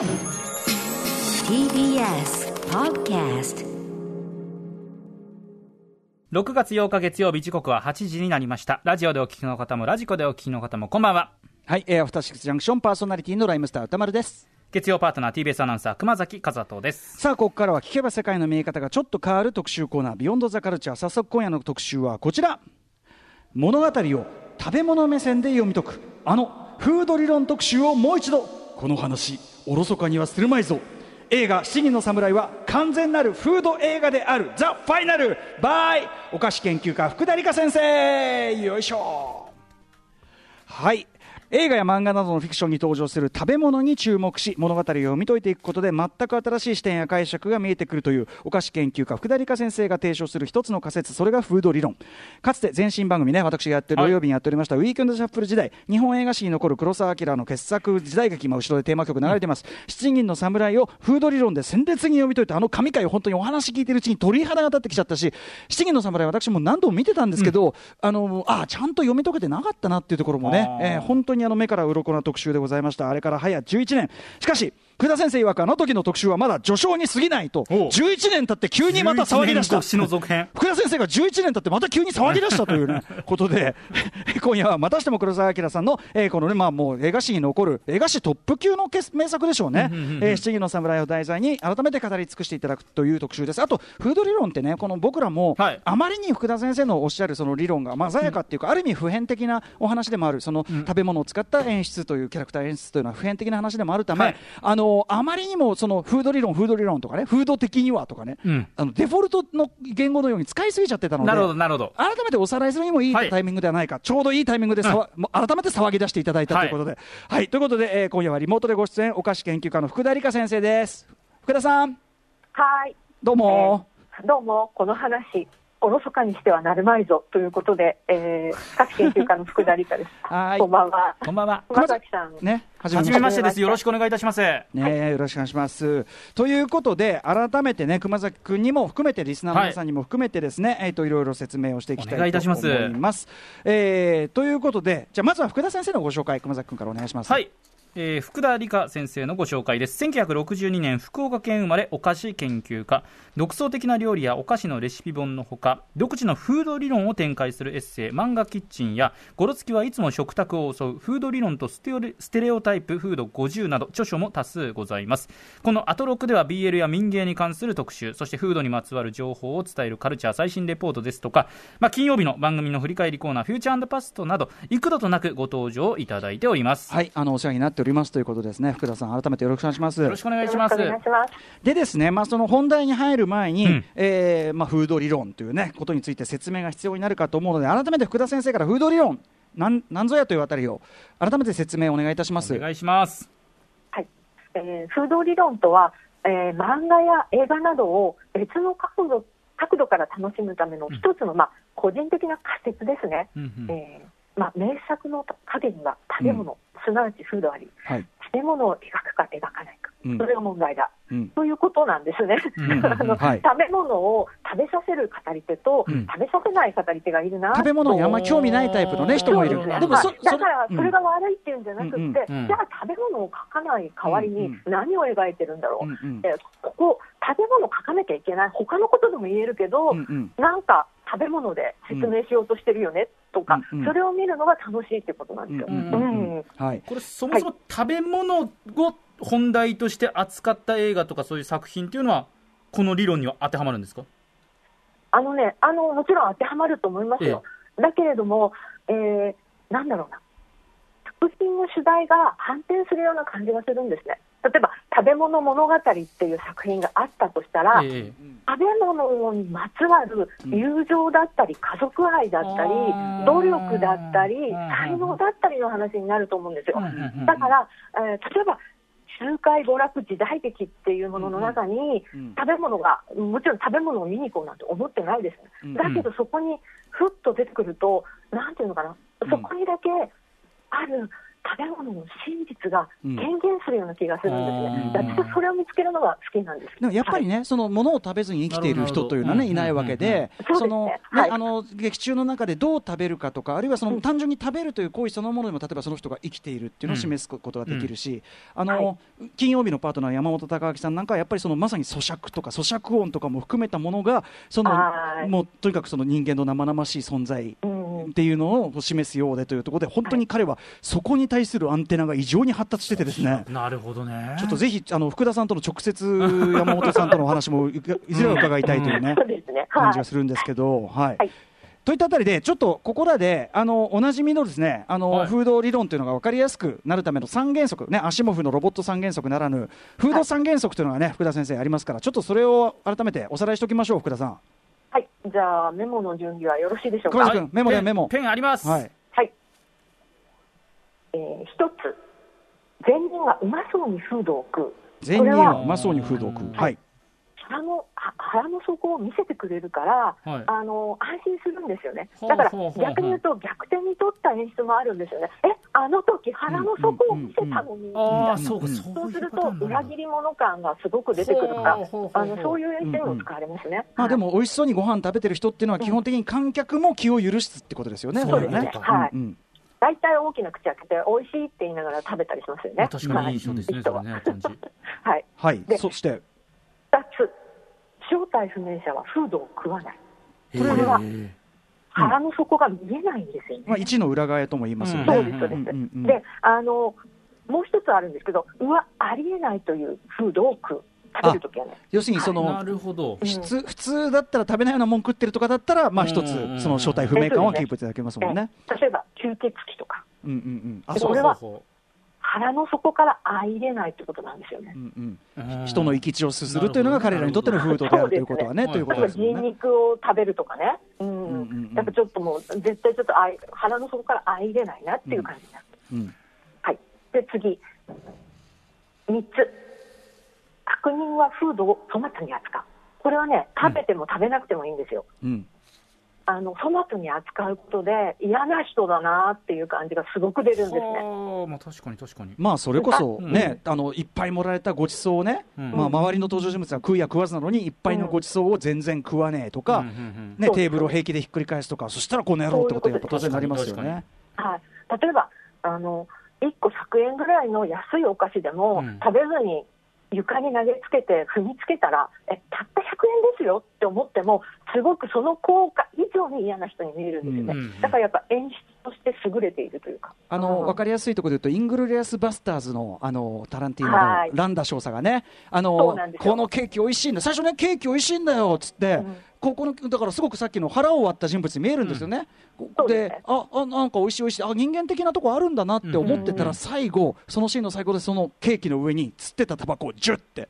TBS Podcast 6月8日月曜日時刻は8時になりましたラジオでお聞きの方もラジコでお聞きの方もこんばんははい、えー、アフターシックスジャンクションパーソナリティのライムスター歌丸です。月曜パートナー TBS アナウンサー熊崎和人ですさあ、ここからは聞けば世界の見え方がちょっと変わる特集コーナー、ビヨンドザカルチャー。早速今夜の特集はこちら。物語を食べ物目線で読み解く、あのフード理論特集をもう一度。この話、おろそかにはするまいぞ。映画「七人の侍」は完全なるフード映画である。ザ・ファイナル。バイ。お菓子研究家福田理香先生。よいしょ。はい。映画や漫画などのフィクションに登場する食べ物に注目し物語を読み解いていくことで全く新しい視点や解釈が見えてくるというお菓子研究家福田理香先生が提唱する一つの仮説それがフード理論。かつて前身番組ね私がやって土曜日にやっておりました、ウィークエンドシャッフル時代日本映画史に残る黒澤明の傑作時代劇今後ろでテーマ曲流れてます、七人の侍をフード理論で鮮烈に読み解いてあの神回を本当にお話聞いてるうちに鳥肌が立ってきちゃったし七人の侍私も何度も見てたんですけど、あのあちゃんと読み解けてなかったなっていうところもね、えー本当にあの目から鱗な特集でございました。あれから早11年。しかし福田先生曰くあの時の特集はまだ序章に過ぎないとおう。11年経って急にまた騒ぎ出した。11年越しの続編。福田先生が11年経ってまた急に騒ぎ出したというね ことで今夜はまたしても黒澤明さんの、えーこのねまあもう映画史に残る映画史トップ級のけ名作でしょうね。うんうんうんうん。えー七人の侍を題材に改めて語り尽くしていただくという特集です。あとフード理論ってねこの僕らも、はい。あまりに福田先生のおっしゃるその理論がまあ鮮やかっていうか、ある意味普遍的なお話でもある。その食べ物を使った演出というキャラクター演出というのは普遍的な話でもあるため、はい。あのあまりにもそのフード理論フード理論とかねフード的にはとかね、うんあのデフォルトの言語のように使いすぎちゃってたのでなるほどなるほど改めておさらいするにもいいはいタイミングではないか、ちょうどいいタイミングでさわ、もう改めて騒ぎ出していただいたということで。はい、ということで、えー今夜はリモートでご出演、お菓子研究家の福田理香先生です。福田さん、はい。どうも。どうも、この話、おろそかにしてはなるまいぞということで、えー、菓子研究家の福田理香です。はいこんばんは。こんばんは熊崎さん。ね、はじめましてですよろしくお願いいたしますねよろしくお願いします。ということで、改めてね、熊崎君にも含めて、リスナーの皆さんにも含めてですね、えっ、と、いろいろ説明をしていきたいと思しますいます。えーということで、じゃあ、まずは福田先生のご紹介、熊崎君からお願いします。はい、えー福田理香先生のご紹介です。1962年福岡県生まれお菓子研究家。独創的な料理やお菓子のレシピ本のほか独自のフード理論を展開するエッセイ漫画キッチンやゴロツキはいつも食卓を襲うフード理論とステレオタイプフード50など著書も多数ございます。このアトロクでは BL や民芸に関する特集そしてフードにまつわる情報を伝えるカルチャー最新レポートですとか、まあ、金曜日の番組の振り返りコーナーフューチャーパストなど幾度となくご登場いただいております。はい、あのお世話になっておりますということですね、福田さん、改めてよろしくお願いします。よろしくお願いしますよろしくお願いします。でですね、まあ、その本題に入る前に、うんえーまあ、フード理論というねことについて説明が必要になるかと思うので改めて福田先生からフード理論なんなんぞやというあたりを改めて説明をお願いいたします。お願いします。はい。えー、フード理論とは、えー、漫画や映画などを別の角度角度から楽しむための一つの、まあ、個人的な仮説ですね。うんうんえーまあ、名作の影には食べ物、すなわちフードあり、はい。食べ物を描くか描かないか、うん。それが問題だ。うん。ということなんですね。うん。うんうんあのはい。食べ物を食べさせる語り手と、うん。食べさせない語り手がいるな食べ物にあんまり興味ないタイプの、ね、人もいる。ねでもそはいだからうん。それが悪いっていうんじゃなくって、うんうん。うんじゃあ食べ物を描かない代わりにうんうん何を描いてるんだろう、うんうん。えここ食べ物描かなきゃいけない。他のことでも言えるけど、うんうん。なんか食べ物で説明しようとしてるよねとか、うんうん。それを見るのが楽しいってことなんですよ。これそもそも食べ物を本題として扱った映画とかそういう作品っていうのはこの理論には当てはまるんですか？あのね、あのもちろん当てはまると思いますよ。だけれども、えーなんだろうな、作品の主題が反転するような感じがするんですね。例えば、食べ物物語っていう作品があったとしたら、ええ。食べ物にまつわる友情だったり、家族愛だったり努力だったりうん、才能だったりの話になると思うんですよ。だから、えー例えば、周回娯楽時代劇っていうものの中に、うん。食べ物が、もちろん食べ物を見に行こうなんて思ってないです。うん。ね。だけど、そこにふっと出てくると、なんていうのかな、そこにだけある食べ物の真実がうん。軽減するような気がするんですね、うん。私はそれを見つけるのが好きなんです。でもやっぱりね、そのものを食べずに生きている人というのはね、いないわけで、その劇中の中でどう食べるかとか、あるいはそのうん。単純に食べるという行為そのものでも、例えばその人が生きているっていうのを示すことができるし、あの金曜日のパートナー、山本隆明さんなんかは、やっぱりそのまさに咀嚼とか咀嚼音とかも含めたものが、そのはい。もうとにかくその人間の生々しい存在。うんっていうのを示すようでというところで、本当に彼はそこに対するアンテナが異常に発達しててですね。なるほどね。ちょっとぜひあの福田さんとの直接山本さんとのお話もいいずれは伺いたいというね感じがするんですけど、はい。はい。といったあたりで、ちょっとここらで、あのおなじみのですね、あの、はい。風土理論というのが分かりやすくなるための三原則、ね、アシモフのロボット三原則ならぬ、風土三原則というのがね、福田先生ありますから、ちょっとそれを改めておさらいしておきましょう、福田さん。はい、じゃあ、メモの準備はよろしいでしょうか？熊井君メモだよペンメモペンありますはい。はい。えー、一つ、善人がうまそうにフードを食う。全人これははうまそうにフードを食う。はい。腹のは腹の底を見せてくれるから、はいあの安心するんですよね。だから逆に言うと逆転に取った演出もあるんですよね。え、あの時腹の底を見せたのに。そうすると裏切り者感がすごく出てくるからあのそういう演出にも使われますね。まあでもも美味しそうにご飯食べてる人っていうのは基本的に観客も気を許すってことですよね。そうですねははい大体大きな口開けて美味しいって言いながら食べたりしますよね。まあ確かにいい印象ですね。はい。はい。でそして二つ、正体不明者はフードを食わない。これは腹の底が見えないんですよね。まあ一の裏側とも言いますよね。そうです、そうです。で、あの、もう一つあるんですけど、うわ、ありえないというフードを食う。食べるときはね。要するにそなのるほど。うん普通普通だったら食べないようなもん食ってるとかだったらまあ一つその正体不明感はキープいただけますもんね。え例えば、吸血鬼とか、うんうんうん。あでそれはほ腹の底から入れないってことなんですよね。う。んうん。人の生き血をすするというのが彼らにとってのフードであるということはねというこ例えば人とですよね。肉を食べるとかね、うんうんうんうん。やっぱちょっともう、絶対ちょっとあい腹の底から入れないなっていう感じになる。うんはい、で次、3つ、悪人はフードを粗末に扱う、これはね、食べても食べなくてもいいんですよ。うんあの粗末に扱うことで嫌な人だなっていう感じがすごく出るんですね。はあ、まあ確かに確かに。まあそれこそうん。ねあのいっぱいもらえたごちそうをねうん。まあ周りの登場人物が食うや食わずなのにいっぱいのごちそうを全然食わねえとかねテーブルを平気でひっくり返すとかそしたらこの野郎ってことにやっぱ当然なりますよね。はい、例えばあの1個100円ぐらいの安いお菓子でも、うん。食べずに床に投げつけて踏みつけたらえたった100円ですよって思ってもすごくその効果以上に嫌な人に見えるんですよね、うんだからやっぱ演出として優れているというか。あのうん。分かりやすいところで言うと、イングロリアス・バスターズのあのタランティーノはい。のランダ少佐がね、あそのこのケーキ美味しいんだ、最初ね、ケーキ美味しいんだよっつって、うんここのだからすごくさっきの腹を割った人物に見えるんですよね。うですね。ああ、なんか美味しい美味しい、あ人間的なとこあるんだなって思ってたら、うん最後、そのシーンの最後で、そのケーキの上に釣ってたタバコをジュッて、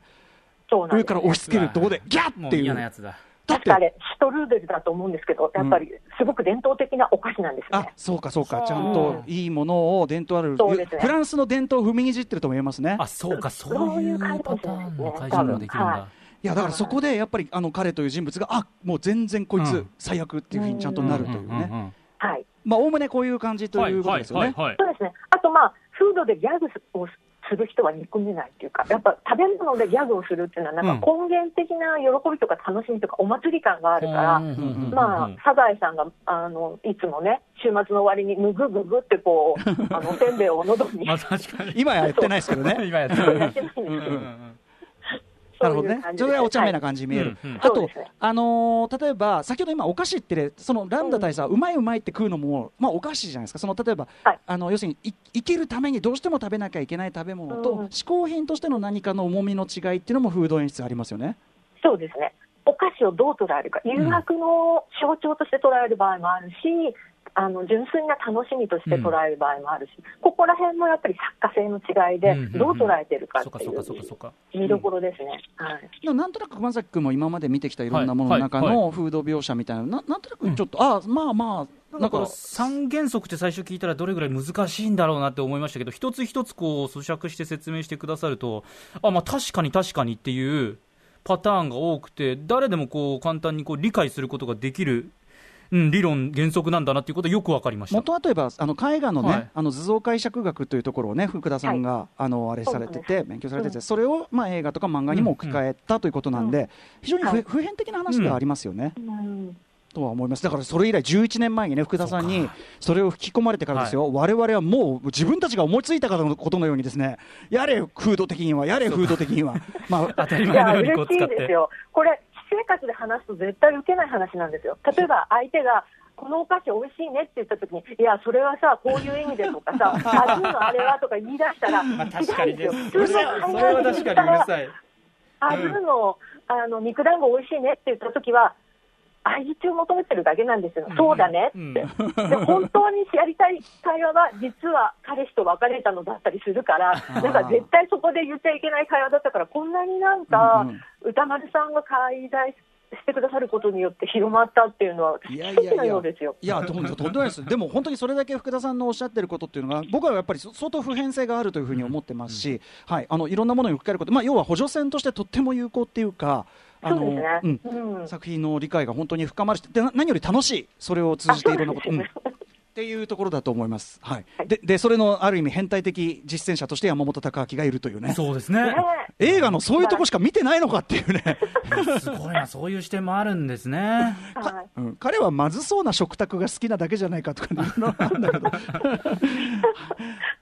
上から押し付けるところで、ギャッっていう。嫌なやつだ。だって。確かあれ、シュトルーデルだと思うんですけど、やっぱりすごく伝統的なお菓子なんですよあね。そうかそうか、はあちゃんといいものを伝統ある、ね。フランスの伝統を踏みにじってるとも言えますね。あ、そうか、そそうういいうパターンのかもできるんだ。いやだからそこでやっぱりあの彼という人物があもう全然こいうつん最悪っていうふうにちゃんとなるというねうんはい。まあおおむねこういう感じとはいいうことですよね。そうですね。あとまあ、フードでギャグをする人は憎めないっていうか、やっぱ食べ物でギャグをするっていうのは、なんか根源的な喜びとか楽しみとかお祭り感があるから、まあ、サザエさんが、あの、いつもね、週末の終わりにむぐぐぐってこう、あの、せんべいを喉に まあ確かに。今やってないですけどね。今やってやる。ってないなるほどね。それはお茶目なじ。感じに見える。あとあのー例えば、先ほど今、お菓子ってね、そのランダ大佐はうまいうまいって食うのも、まあ、お菓子じゃないですか、その例えば、はいあの要するにい生きるためにどうしても食べなきゃいけない食べ物と、うん嗜好品としての何かの重みの違いっていうのも、フード演出ありますよね。そうですね。お菓子をどう捉えるか、誘惑の象徴として捉える場合もあるし、あの純粋な楽しみとして捉える場合もあるし、ここら辺もやっぱり作家性の違いでうんうんうん、どう捉えてるかっていそうかそうかそうかそうか。見どころですね。はい。なんとなく熊崎君も今まで見てきたいろんなものの中のフード描写みたいな、ななんとなくちょっと、あまあまあ、なんか、三原則って最初聞いたらどれぐらい難しいんだろうなって思いましたけど一つ一つこう咀嚼して説明してくださるとあまあ確かに確かにっていうパターンが多くて誰でもこう簡単にこう理解することができるうん、理論、原則なんだなっていうことよくわかりました。元はといえばあの絵画のね、はい。あの図像解釈学というところをね福田さんが、あのあれされてて勉強されてて、それをまあ映画とか漫画にも置き換えたということなんで、非常に不,、はい。普遍的な話ではありますよね、うん。とは思います。だからそれ以来11年前にね福田さんにそれを吹き込まれてからですよ、我々はもう自分たちが思いついたかのことのようにですね。やれ風土的にはやれ風土的には。まあ当たり前のようにこ嬉しう使って。いですよ。これ、私生活で話すと絶対受けない話なんですよ。例えば、相手が、このお菓子美味しいねって言った時に、いや、それはさ、こういう意味でとかさ、あずのあれはとか言い出したら、まあ確かによ。うるさい。それは確かにうるさい。あずの、あの、肉団子美味しいねって言った時は、相づちを求めてるだけなんですよ。そうだね。って。うんで、本当にやりたい会話は、実は彼氏と別れたのだったりするから、なんか絶対そこで言っちゃいけない会話だったから、こんなになんか、歌丸さんが介在してくださることによって広まったっていうのは、いやいやいや。いやとんでもないです。でも本当にそれだけ福田さんのおっしゃってることっていうのが僕はやっぱりそ相当普遍性があるというふうに思ってますし、はい、あのいろんなものに置き換えること、まあ、要は補助線としてとっても有効っていうかあのね。うんうん。作品の理解が本当に深まるしでな何より楽しいそれを通じていろんなこと、ねうんっていうところだと思います、はい。はい。ででそれのある意味変態的実践者として山本隆明がいるというね。そうですね。ね。映画のそういうとこしか見てないのかっていうね、すごいな、そういう視点もあるんですね。はい。うん、彼はまずそうな食卓が好きなだけじゃないかとか、ね、いろいろあるんだけど。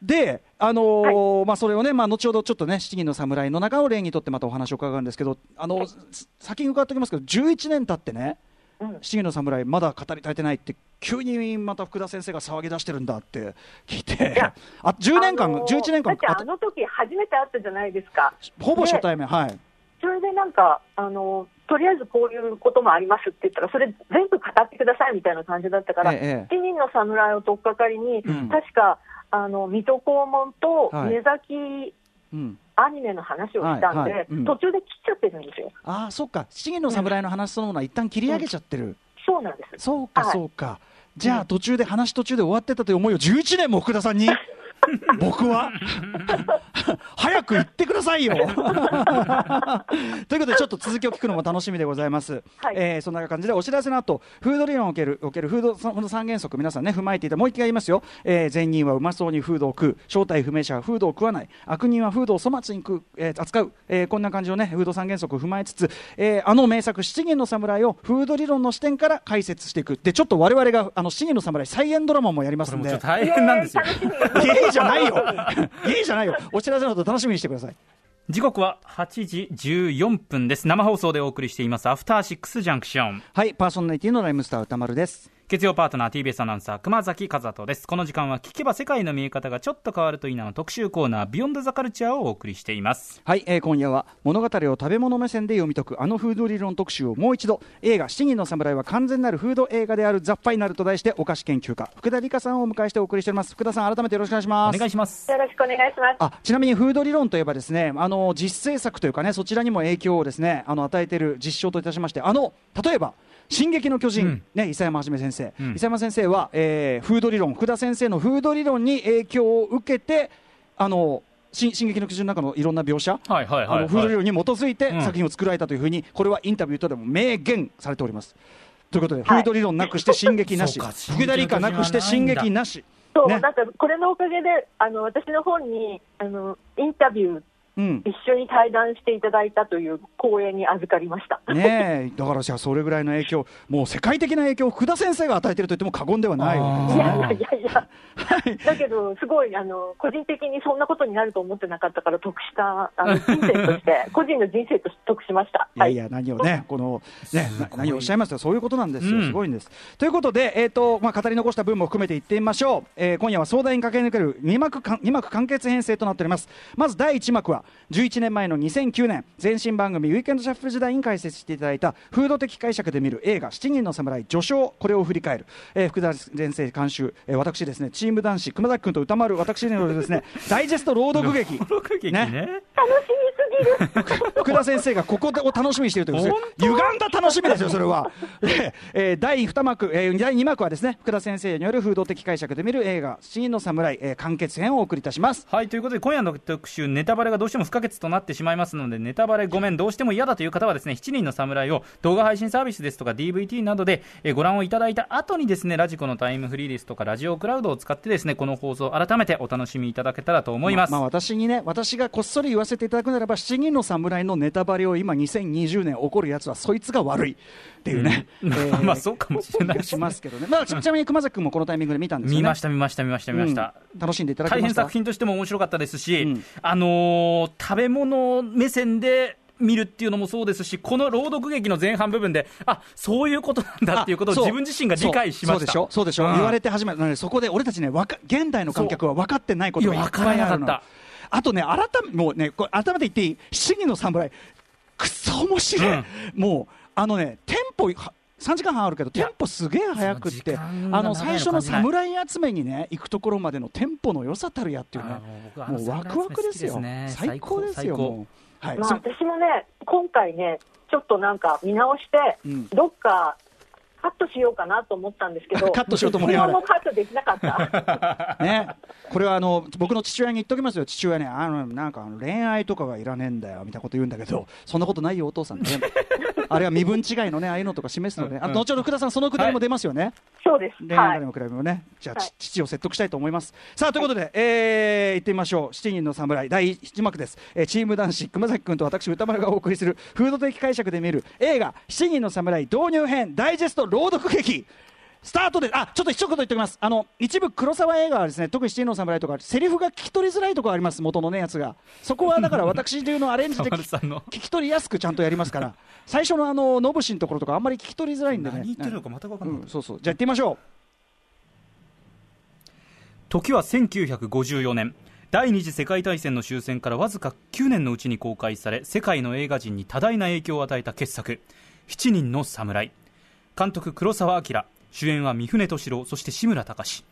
で、あのーまあ、それをね、まあ、後ほどちょっとね、七人の侍の中を例にとってまたお話を伺うんですけど、あのす先に伺っておきますけど、11年経ってね、うん。七人の侍、まだ語り足りてないって、急にまた福田先生が騒ぎ出してるんだって聞いて、やあ10年間、あのー11年間だってあの時初めて会ったじゃないですか。ほぼ初対面、はい。それでなんか、あの、とりあえずこういうこともありますって言ったら、それ全部語ってくださいみたいな感じだったから、ええ7人の侍を取っかかりに、うん。確か、あの、水戸黄門とはい。目崎うんアニメの話をしたんで、はいはいうん途中で切っちゃってるんですよ。ああ、そっか、七人の侍の話そのものは一旦切り上げちゃってる。そうなんです。そうか、はいそうか。じゃあ、途中で、話途中で終わってたという思いを11年も福田さんに、僕は、早く言ってくださいよ。ということで、ちょっと続きを聞くのも楽しみでございます。はいえーそんな感じで、お知らせの後、フード理論をおける、おけるフードその三原則、皆さんね、踏まえていた、もう一回言いますよ。えー善人はうまそうにフードを食う、正体不明者はフードを食わない、悪人はフードを粗末に食う、えー扱う、えーこんな感じのね、フード三原則を踏まえつつ、えーあの名作、七人の侍をフード理論の視点から解説していく。で、ちょっと我々が、あの、七人の侍再現ドラマもやりますんでこれもちょっと。大変なんですよ。じゃないよ。いいじゃないよ。お知らせの後楽しみにしてください。時刻は8時14分です。生放送でお送りしています、アフターシックスジャンクション。はい、パーソナリティのライムスター歌丸です。月曜パートナー TBS アナウンサー熊崎和人です。この時間は聞けば世界の見え方がちょっと変わるといいなの特集コーナービヨンドザカルチャーをお送りしています。はい、えー今夜は物語を食べ物目線で読み解くあのフード理論特集をもう一度。映画「七人の侍」は完全なるフード映画であるザ・ファイナルと題してお菓子研究家福田理香さんをお迎えしてお送りしております。福田さん改めてよろしくお願いしおます。願いします。よろしくお願いします。あちなみにフード理論といえばですねあの実制作というかねそちらにも影響をですねあの与えている実証といたしましてあの例えば「進撃の巨人」うん。ね伊佐山はじめ先生、うん。伊佐山先生は、えーフード理論福田先生のフード理論に影響を受けてあの進進撃の巨人の中のいろんな描写はいはいあはい、のフード理論に基づいてうん。作品を作られたというふうに、これはインタビューとでも明言されております。ということで、はい。フード理論なくして進撃なし、福田理香なくして進撃なし、そう、ね。なんかこれのおかげで、あの私の本にあのインタビューうん、一緒に対談していただいたという光栄に預かりました。ねえ、だからじゃあそれぐらいの影響、もう世界的な影響を福田先生が与えていると言っても過言ではないわけですね。いやいやいやいや、だけど、すごいあの個人的にそんなことになると思ってなかったから、得したあの人生として、個人の人生として得しました。いやいや、何をね、この、ね、な何をおっしゃいますか、そういうことなんですよ、うんすごいんです。ということで、えっ、と、まあ、語り残した分も含めて言ってみましょう。えー今夜は壮大に駆け抜ける2幕か、二幕完結編成となっております。まず第1幕は、11年前の2009年、前身番組、ウィークエンドシャッフル時代に解説していただいた、フード的解釈で見る映画、七人の侍、序章、これを振り返る。えー福田先生監修、えー私ですね、チーム男子、熊崎君と歌丸、私によるですね、ダイジェスト朗読劇。ねね楽しみすぎる。福田先生がここを楽しみにしているというですね本当？歪んだ楽しみですよ、それは。でえー第2幕、えー第2幕はですね福田先生による風土的解釈で見る映画「七人の侍、えー完結編」をお送りいたします。はいということで今夜の特集ネタバレがどうしてもも不可欠となってしまいますのでネタバレごめんどうしても嫌だという方はですね7人の侍を動画配信サービスですとか DVD などでえーご覧をいただいた後にですねラジコのタイムフリーですとかラジオクラウドを使ってですねこの放送を改めてお楽しみいただけたらと思います、まあ、私にね、私がこっそり言わせていただくならば、七人の侍のネタバレを今、2020年起こるやつは、そいつが悪いっていうね、うん。まあそうかもしれないしますけどね、まあ、ち ちなみに熊崎君もこのタイミングで見たんですよね。見ました見ました見ました見ました、うん。楽しんでいただき大変ました作品としても面白かったですし、うん。あのー食べ物目線で見るっていうのもそうですし、この朗読劇の前半部分で、あそういうことなんだっていうことを自分自身が理解しました。そうでしょ、そうでしょ、うん。言われて初めて、なのでそこで俺たちね、わか現代の観客は分かってないことがいっぱいあるのなかった。あとね、改めもうね、改めて言っていい、七人の侍、くそ面白い、うん。もう、あのね、テンポ、は3時間半あるけど、テンポすげえ速くって、あの最初の侍集めにね、行くところまでのテンポの良さたるやっていうねもうワクワクですよ、最高ですよ。はい、まあ、そ私もね、今回ね、ちょっとなんか見直して、うん。どっかカットしようかなと思ったんですけど、カットしようと思いながら。カットできなかった。ね、これはあの僕の父親に言っときますよ、父親ね、あのなんかあの恋愛とかがいらねえんだよみたいなこと言うんだけど、そんなことないよ、お父さんね、あれは身分違いのね、ああいうのとか示すので、あうん。後ほど福田さん、そのくだりも出ますよね、そうです。恋愛はいのくだりもね、じゃあ、はい。ち父を説得したいと思います。さあということで、えー、行ってみましょう、7人の侍、第1幕です、えーチーム男子、熊崎君と私、歌丸がお送りする、フード的解釈で見る映画、7人の侍導入編、ダイジェスト朗読劇。スタートで、あちょっと一言言っておきます、あの一部、黒沢映画はですね特に七人の侍とか、セリフが聞き取りづらいところあります、元のねやつが、そこはだから 私流のアレンジで田聞き取りやすくちゃんとやりますから、最初のあのノブシのところとか、あんまり聞き取りづらいんでね、何言ってるのか全く分かんない、うん、そうそう、じゃあ行ってみましょ時は1954年。第二次世界大戦の終戦からわずか9年のうちに公開され世界の映画人に多大な影響を与えた傑作「七人の侍」監督黒澤明主演は三船敏郎そして志村隆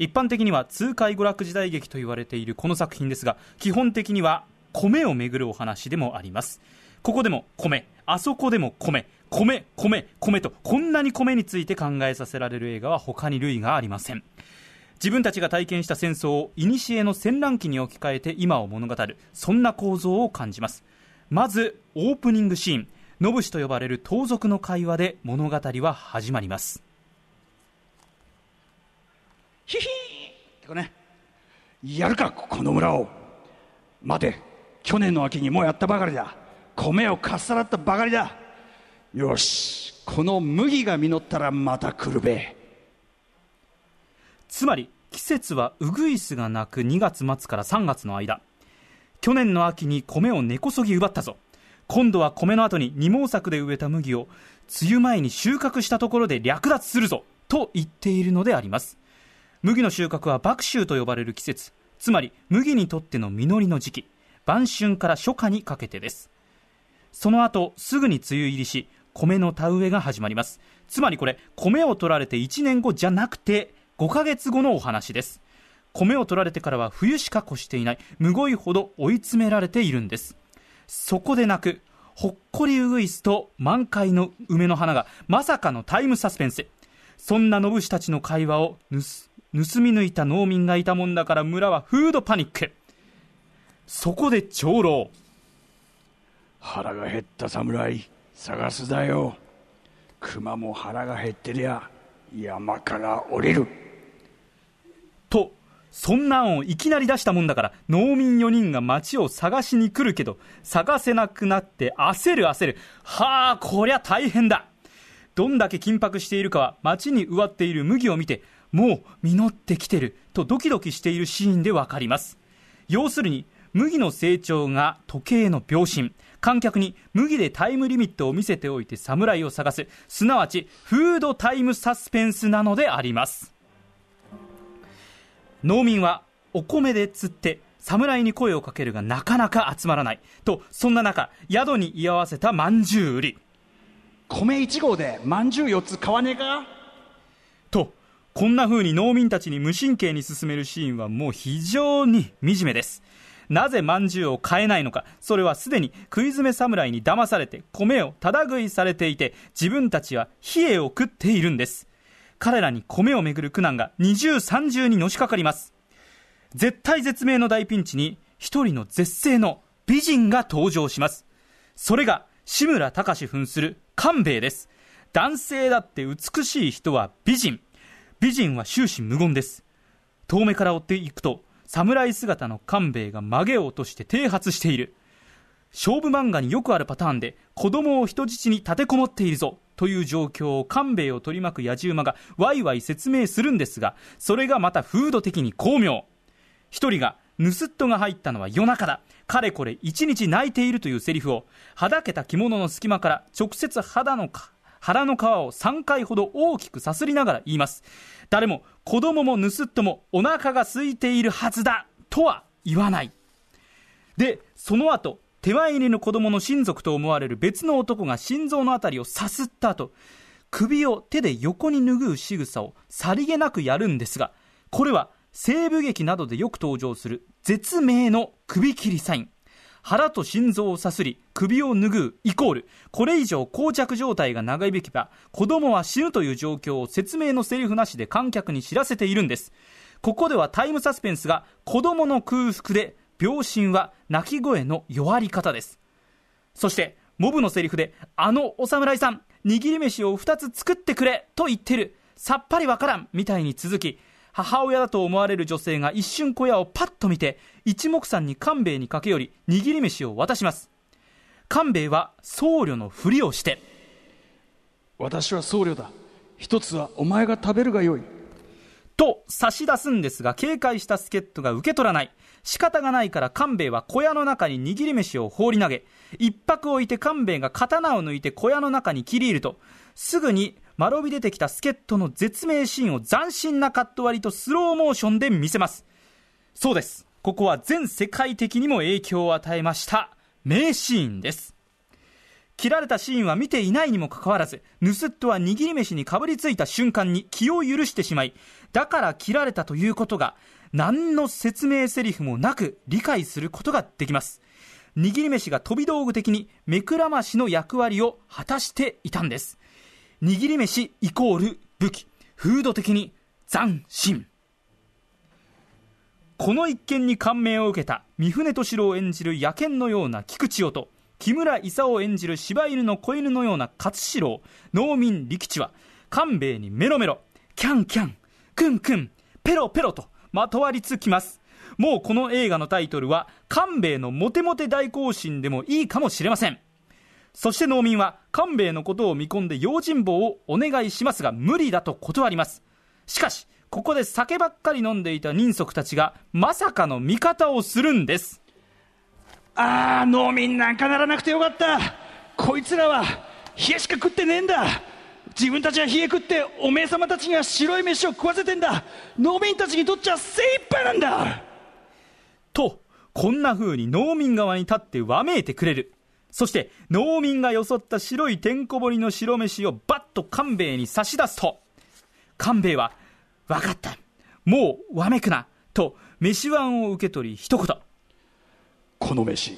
一般的には痛快娯楽時代劇と言われているこの作品ですが基本的には米をめぐるお話でもあります。ここでも米。あそこでも米。米米米とこんなに米について考えさせられる映画は他に類がありません。自分たちが体験した戦争を古の戦乱期に置き換えて今を物語る。そんな構造を感じます。まずオープニングシーン。ノブシと呼ばれる盗賊の会話で物語は始まります。う、ヒヒーってね、やるか、この村を、待て、去年の秋にもうやったばかりだ、米をかっさらったばかりだ、よし、この麦が実ったらまた来るべ。つまり季節はウグイスが鳴く2月末から3月の間。去年の秋に米を根こそぎ奪ったぞ今度は米の後に二毛作で植えた麦を梅雨前に収穫したところで略奪するぞと言っているのであります。麦の収穫は麦秋と呼ばれる季節つまり麦にとっての実りの時期晩春から初夏にかけてです。その後すぐに梅雨入りし米の田植えが始まります。つまりこれ米を取られて1年後じゃなくて5ヶ月後のお話です。米を取られてからは冬しか越していないむごいほど追い詰められているんです。そこで泣くほっこりウグイスと満開の梅の花がまさかのタイムサスペンスそんな野武士たちの会話を盗盗み抜いた農民がいたもんだから村はフードパニックそこで長老腹が減った侍、探すだよ。熊も腹が減ってりゃ、山から降りる。とそんな案をいきなり出したもんだから農民4人が町を探しに来るけど探せなくなって焦る焦る。はあこりゃ大変だ。どんだけ緊迫しているかは町に植わっている麦を見てもう実ってきてる。とドキドキしているシーンでわかります。要するに麦の成長が時計の秒針。観客に麦でタイムリミットを見せておいて侍を探す。すなわちフードタイムサスペンスなのであります。農民はお米で釣って侍に声をかけるがなかなか集まらない。とそんな中宿に居合わせたまんじゅう売り。米1合でまんじゅう4つ買わねえかとこんな風に農民たちに無神経に進めるシーンはもう非常に惨めです。なぜまんじゅうを買えないのかそれはすでに食い詰め侍に騙されて米をただ食いされていて自分たちは冷えを食っているんです彼らに米をめぐる苦難が二重三重にのしかかります。絶体絶命の大ピンチに一人の絶世の美人が登場します。それが志村隆扮する官兵衛です。男性だって美しい人は美人。美人は終始無言です。遠目から追っていくと侍姿の官兵衛が曲げを落として剃髪している。勝負漫画によくあるパターンで子供を人質に立てこもっているぞ。という状況を官兵衛を取り巻く野獣馬がワイワイ説明するんですがそれがまた風土的に巧妙。一人が盗人が入ったのは夜中だ。かれこれ一日泣いているというセリフをはだけた着物の隙間から直接肌のか腹の皮を3回ほど大きくさすりながら言います。誰も子供も盗人もお腹が空いているはずだとは言わない。でその後手前入りの子供の親族と思われる別の男が心臓のあたりをさすった後首を手で横に拭う仕草をさりげなくやるんですがこれは西部劇などでよく登場する絶命の首切りサイン。腹と心臓をさすり首を拭うイコールこれ以上膠着状態が長引けば子供は死ぬという状況を説明のセリフなしで観客に知らせているんです。ここではタイムサスペンスが子供の空腹で秒針は泣き声の弱り方です。そしてモブのセリフであのお侍さん握り飯を2つ作ってくれと言ってる。さっぱりわからんみたいに続き母親だと思われる女性が一瞬小屋をパッと見て一目散に官兵衛に駆け寄り握り飯を渡します。官兵衛は僧侶のふりをして。私は僧侶だ。一つはお前が食べるがよい。と差し出すんですが警戒した助っ人が受け取らない仕方がないから官兵衛は小屋の中に握り飯を放り投げ一泊置いて官兵衛が刀を抜いて小屋の中に切り入るとすぐに間延び出てきた助っ人の絶命シーンを斬新なカット割りとスローモーションで見せます。そうです。ここは全世界的にも影響を与えました。名シーンです。切られたシーンは見ていないにもかかわらず盗人は握り飯にかぶりついた瞬間に気を許してしまいだから切られたということが何の説明セリフもなく理解することができます。握り飯が飛び道具的に目くらましの役割を果たしていたんです。握り飯イコール武器。風土的に斬新。この一件に感銘を受けた三船敏郎演じる野犬のような菊千代と木村勲を演じる柴犬の子犬のような勝四郎農民力地は官兵衛にメロメロキャンキャンクンクンペロペロとまとわりつきます。もうこの映画のタイトルは官兵衛のモテモテ大行進でもいいかもしれません。そして農民は官兵衛のことを見込んで用心棒をお願いしますが無理だと断ります。しかしここで酒ばっかり飲んでいた人足たちがまさかの味方をするんです。ああ農民なんかならなくてよかった。こいつらは冷えしか食ってねえんだ。自分たちは冷え食っておめえ様たちには白い飯を食わせてんだ。農民たちにとっちゃ精一杯なんだ。とこんな風に農民側に立ってわめいてくれる。そして農民がよそった白いてんこ盛りの白飯をバッと官兵衛に差し出すと。官兵衛は「分かった。もうわめくな」と飯碗を受け取り一言。この飯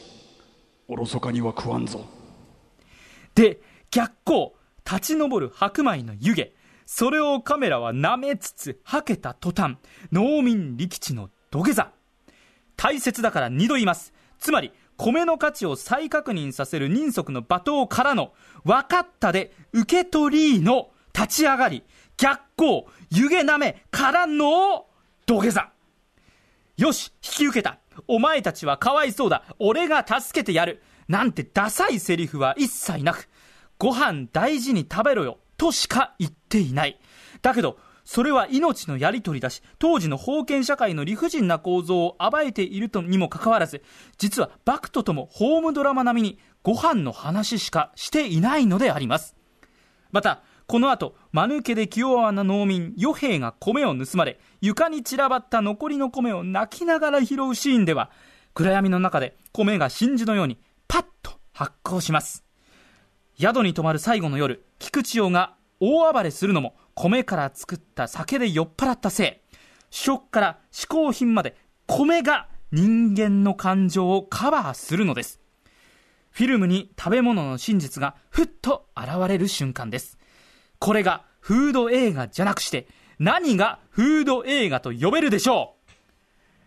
おろそかには食わんぞ。で逆光立ち上る白米の湯気。それをカメラは舐めつつはけた途端農民力地の土下座。大切だから二度言います。つまり米の価値を再確認させる人足の罵倒からの分かったで受け取りの立ち上がり逆光湯気舐めからの土下座。よし引き受けた。お前たちはかわいそうだ。俺が助けてやる。なんてダサいセリフは一切なくご飯大事に食べろよとしか言っていない。だけどそれは命のやり取りだし当時の封建社会の理不尽な構造を暴いているとにもかかわらず実はバクトともホームドラマ並みにご飯の話しかしていないのであります。またこの後間抜けで気弱な農民与兵が米を盗まれ床に散らばった残りの米を泣きながら拾うシーンでは暗闇の中で米が真珠のようにパッと発光します。宿に泊まる最後の夜菊千代が大暴れするのも米から作った酒で酔っ払ったせい。食から嗜好品まで米が人間の感情をカバーするのです。フィルムに食べ物の真実がふっと現れる瞬間です。これがフード映画じゃなくして何がフード映画と呼べるでしょ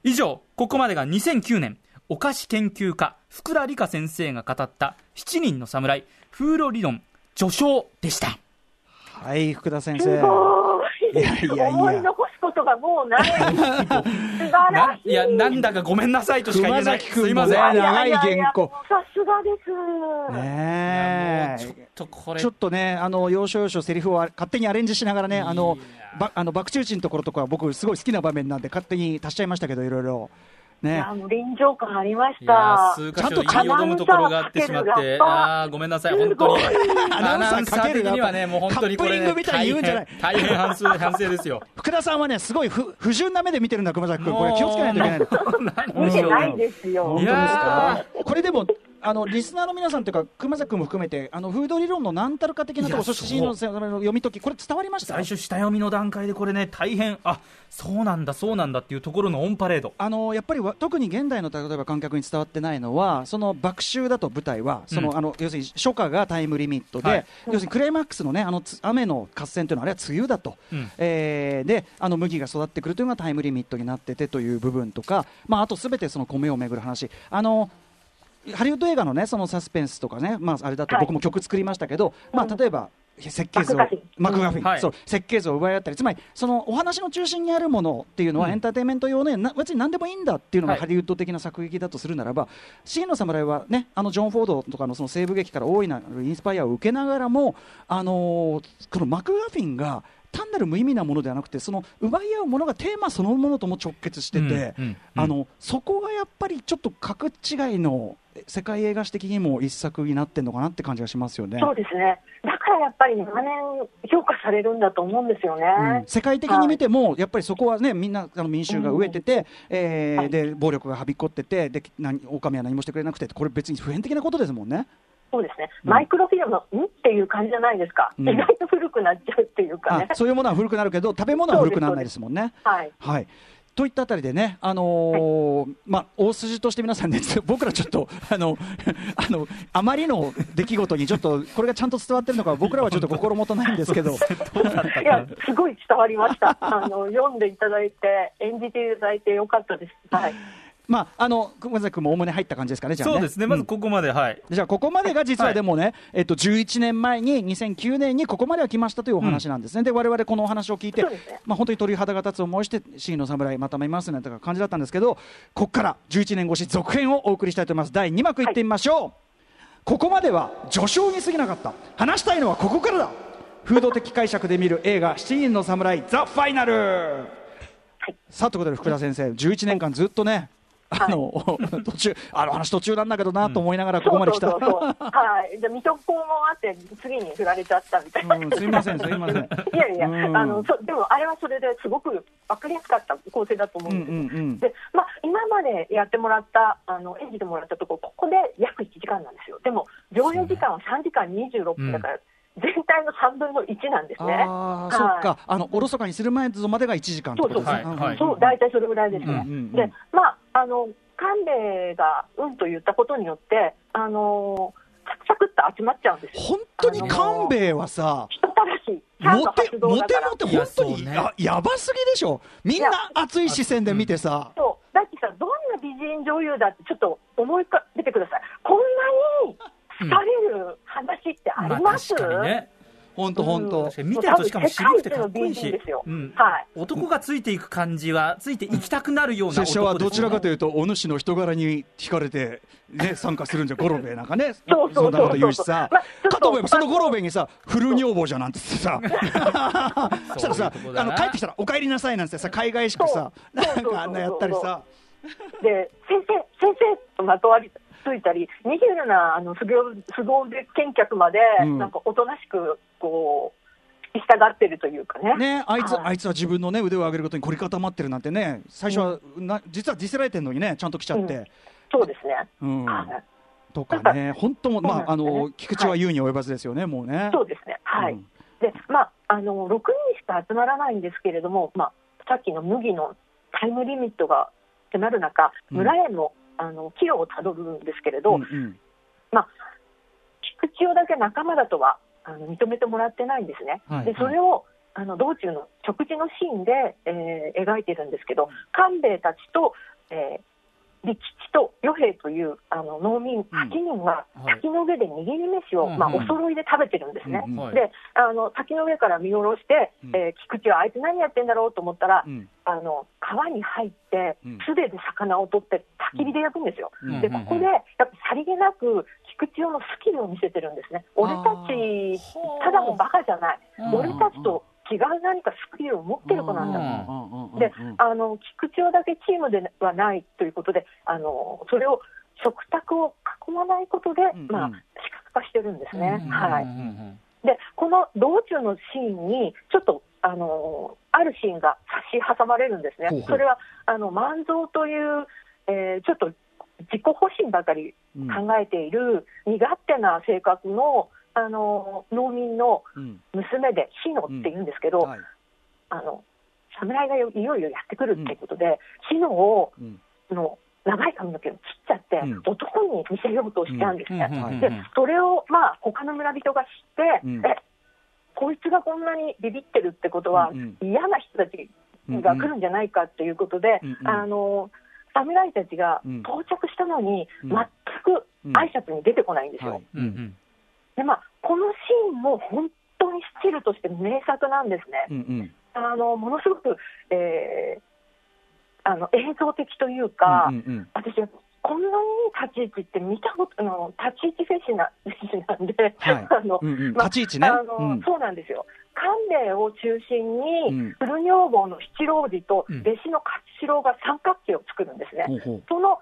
う。以上ここまでが2009年お菓子研究家福田理香先生が語った7人の侍風呂理論序章でした。はい福田先す生ごい。いやいやいや。思い残すことがもうない。素晴らしい。ないやなんだかごめんなさいとしか言えない。すいません。ね長い原稿。さすがです。ねちょっえとこれ。ちょっとね、あの要所要所セリフを勝手にアレンジしながらね、あのばあの爆中地のところとか、僕、すごい好きな場面なんで、勝手に足しちゃいましたけど、いろいろ。ね。臨場感ありました。数箇所ちゃんと言いよどむところがあってしまって。あーごめんなさい本当に。アナウンサー的にはねもう本当にこれ、みたいに言うんじゃない。大変反省 反省ですよ。福田さんはね、すごい不不純な目で見てるんだ、熊崎君、これ、気をつけないといけないの。見てないですよ。いやかこれでもあのリスナーの皆さんというか熊崎君も含めてあのフード理論の何たるか的なところいやそして C のせ読み解きこれ伝わりました？最初下読みの段階でこれね大変あそうなんだそうなんだっていうところのオンパレード。あのやっぱりわ特に現代の例えば観客に伝わってないのはその爆臭だと舞台はその、うん。あの要するに初夏がタイムリミットで、はい。要するにクライマックスのねあのつ雨の合戦というのはあれは梅雨だと、うん。えーであの麦が育ってくるというのがタイムリミットになっててという部分とか、まあ、あとすべてその米をめぐる話。あのハリウッド映画のねそのサスペンスとかね、まあ、あれだとはい。僕も曲作りましたけど、まあ、例えば設計図をマクガフィン。そう設計図を奪い合ったりつまりそのお話の中心にあるものっていうのは、うんエンターテインメント用でな別に何でもいいんだっていうのがはい。ハリウッド的な作劇だとするならば、シーの侍はねあのジョン・フォードとかのその西部劇から大いなるインスパイアを受けながらも、あのーこのマクガフィンが単なる無意味なものではなくてその奪い合うものがテーマそのものとも直結してて、うんうんうんあのそこがやっぱりちょっと格違いの世界映画史的にも一作になってるのかなって感じがしますよね。そうですね。だからやっぱり長年評価されるんだと思うんですよね。うん世界的に見ても、やっぱりそこはね、みんなあの民衆が飢えてて、えーはいで暴力がはびこってて、で何狼は何もしてくれなくて、これ別に普遍的なことですもんね。そうですね。うんマイクロフィルム、ん？っていう感じじゃないですか。うん意外と古くなっちゃうっていうかね。あそういうものは古くなるけど、食べ物は古くならないですもんね。はい。はいといったあたりでね、あのーまあ、大筋として皆さんね、僕らちょっと、あの、あの、あまりの出来事にちょっと、これがちゃんと伝わってるのか、僕らはちょっと心もとないんですけど、いやか、すごい伝わりました。あの、読んでいただいて、演じていただいてよかったです。はい。まあ、あの、熊崎君もおおむね入った感じですかね、じゃあね。そうですね。まずここまで、はい。じゃあここまでが実はでもね、えっと、11年前に2009年にここまでは来ましたというお話なんですね、で我々このお話を聞いて、まあ、本当に鳥肌が立つ思いをして C の侍また見ますねとか感じだったんですけどここから11年越し続編をお送りしたいと思います。第2幕いってみましょう、ここまでは序章に過ぎなかった。話したいのはここからだ。風土的解釈で見る映画「7人の侍ザ・ファイナル」さあということで福田先生11年間ずっとねあの、途中あの話途中なんだけどなと思いながらここまで来た、そうそうそうそう。はい。じゃあ、水戸黄門あって、次に振られちゃったみたいな。うん、すいませんすいません。いやいや、うん。あのそでもあれはそれですごく分かりやすかった構成だと思うんです。うんうんうん。でまあ、今までやってもらった、あの演じてもらったところ、ここで約1時間なんですよ、でも上映時間は3時間26分だから、全体の3分の1なんですね。ああ、そっか、あのおろそかにする前までが1時間ってことですね。そう大体それぐらいですね。うんうんうん。で、まあ、あの、官兵衛がうんと言ったことによって、あのサクサクっと集まっちゃうんですよ。本当に官兵衛はさ、人たらし、モテモテモテ本当にややばすぎでしょ。みんな熱い視線で見てさ、そう。だってさ、どんな美人女優だって、ちょっと思い浮かべてください、に好かれる話ってあります、確かにね。本当本当。見てるとしかも渋くてかっこいいしうん。はい、男がついていく感じはついていきたくなるような 拙者はどちらかというと、お主の人柄に惹かれて、ね、参加するんじゃ、ゴロベなんかね、そうそうそうんなこと言うしさ。かと思えば、そのゴロベにさ、フル女房じゃなんて言ってさ、そしたらさあの帰ってきたら、お帰りなさいなんてさ、海外しくさ、なんかあんなやったりさ。で先生、先生とまとわりついたり、ニヒルなあの凄凄腕見客まで、うん。なんかおとなしくこう、従ってるというかね。ね、あいつ、はい。あいつは自分のね腕を上げることに凝り固まってるなんてね最初は、な実はディスられてるのにねちゃんと来ちゃって、そうですね。うん。はい。とかね本当もまああの菊池は言うに及ばずですよね、もうね。そうですね。はい。うん。で、まあ、あの、6人しか集まらないんですけれども、まあ、さっきの麦のタイムリミットが迫る中、うん。村への、あの、岐路をたどるんですけれど、うんうん。菊池をだけ仲間だとはあの認めてもらってないんですね。はいでそれをあの道中の食事のシーンで、えー描いてるんですけど、官兵衛たちと、えー利吉と与兵衛というあの農民8人がはい。滝の上で握り飯を、まあ、お揃いで食べてるんですね。であの滝の上から見下ろして、うん。えー菊池はあいつ何やってんだろうと思ったら、うん。あの川に入ってうん。素手で魚を取って焚き火で焼くんですよ。うん。でここでやっぱさりげなく菊池のスキルを見せてるんですね。俺たちただのバカじゃない、うん。俺たちと違う何かスキルを持ってる子なんだ。と。うんであの菊池だけチームではないということであのそれを食卓を囲まないことで、うんまあ、うん視覚化してるんですね。うんはい。でこの道中のシーンにちょっとあのあるシーンが差し挟まれるんですね。ほうほう。それはあの万蔵という、えーちょっと自己保身ばかりうん考えている身勝手な性格のあの農民のうん。娘でシノって言うんですけど、はい。あの侍がよいよいよやってくるっていうことで、シノをうん。の長い髪の毛を切っちゃって、うん。男に見せようとしちゃうんですね。でそれをまあ他の村人が知って、うん。えこいつがこんなにビビってるってことは、うん。嫌な人たちが来るんじゃないかっていうことで、あの侍たちがうん。到着したのに、うん。全く挨拶に出てこないんですよ。でまあ、このシーンも本当にスチルとして名作なんですね。うんうん。あのものすごく、えーあの映像的というか、うんうん私はこんなにいい立ち位置って見たことあの立ち位置フェチななんで、はい。あのうんうん。まあ立ち位置ね。あのうん。そうなんですよ。官兵衛を中心に、うん。古女房の七郎次とうん。弟子の勝四郎が三角形を作るんですね。ほうほう。その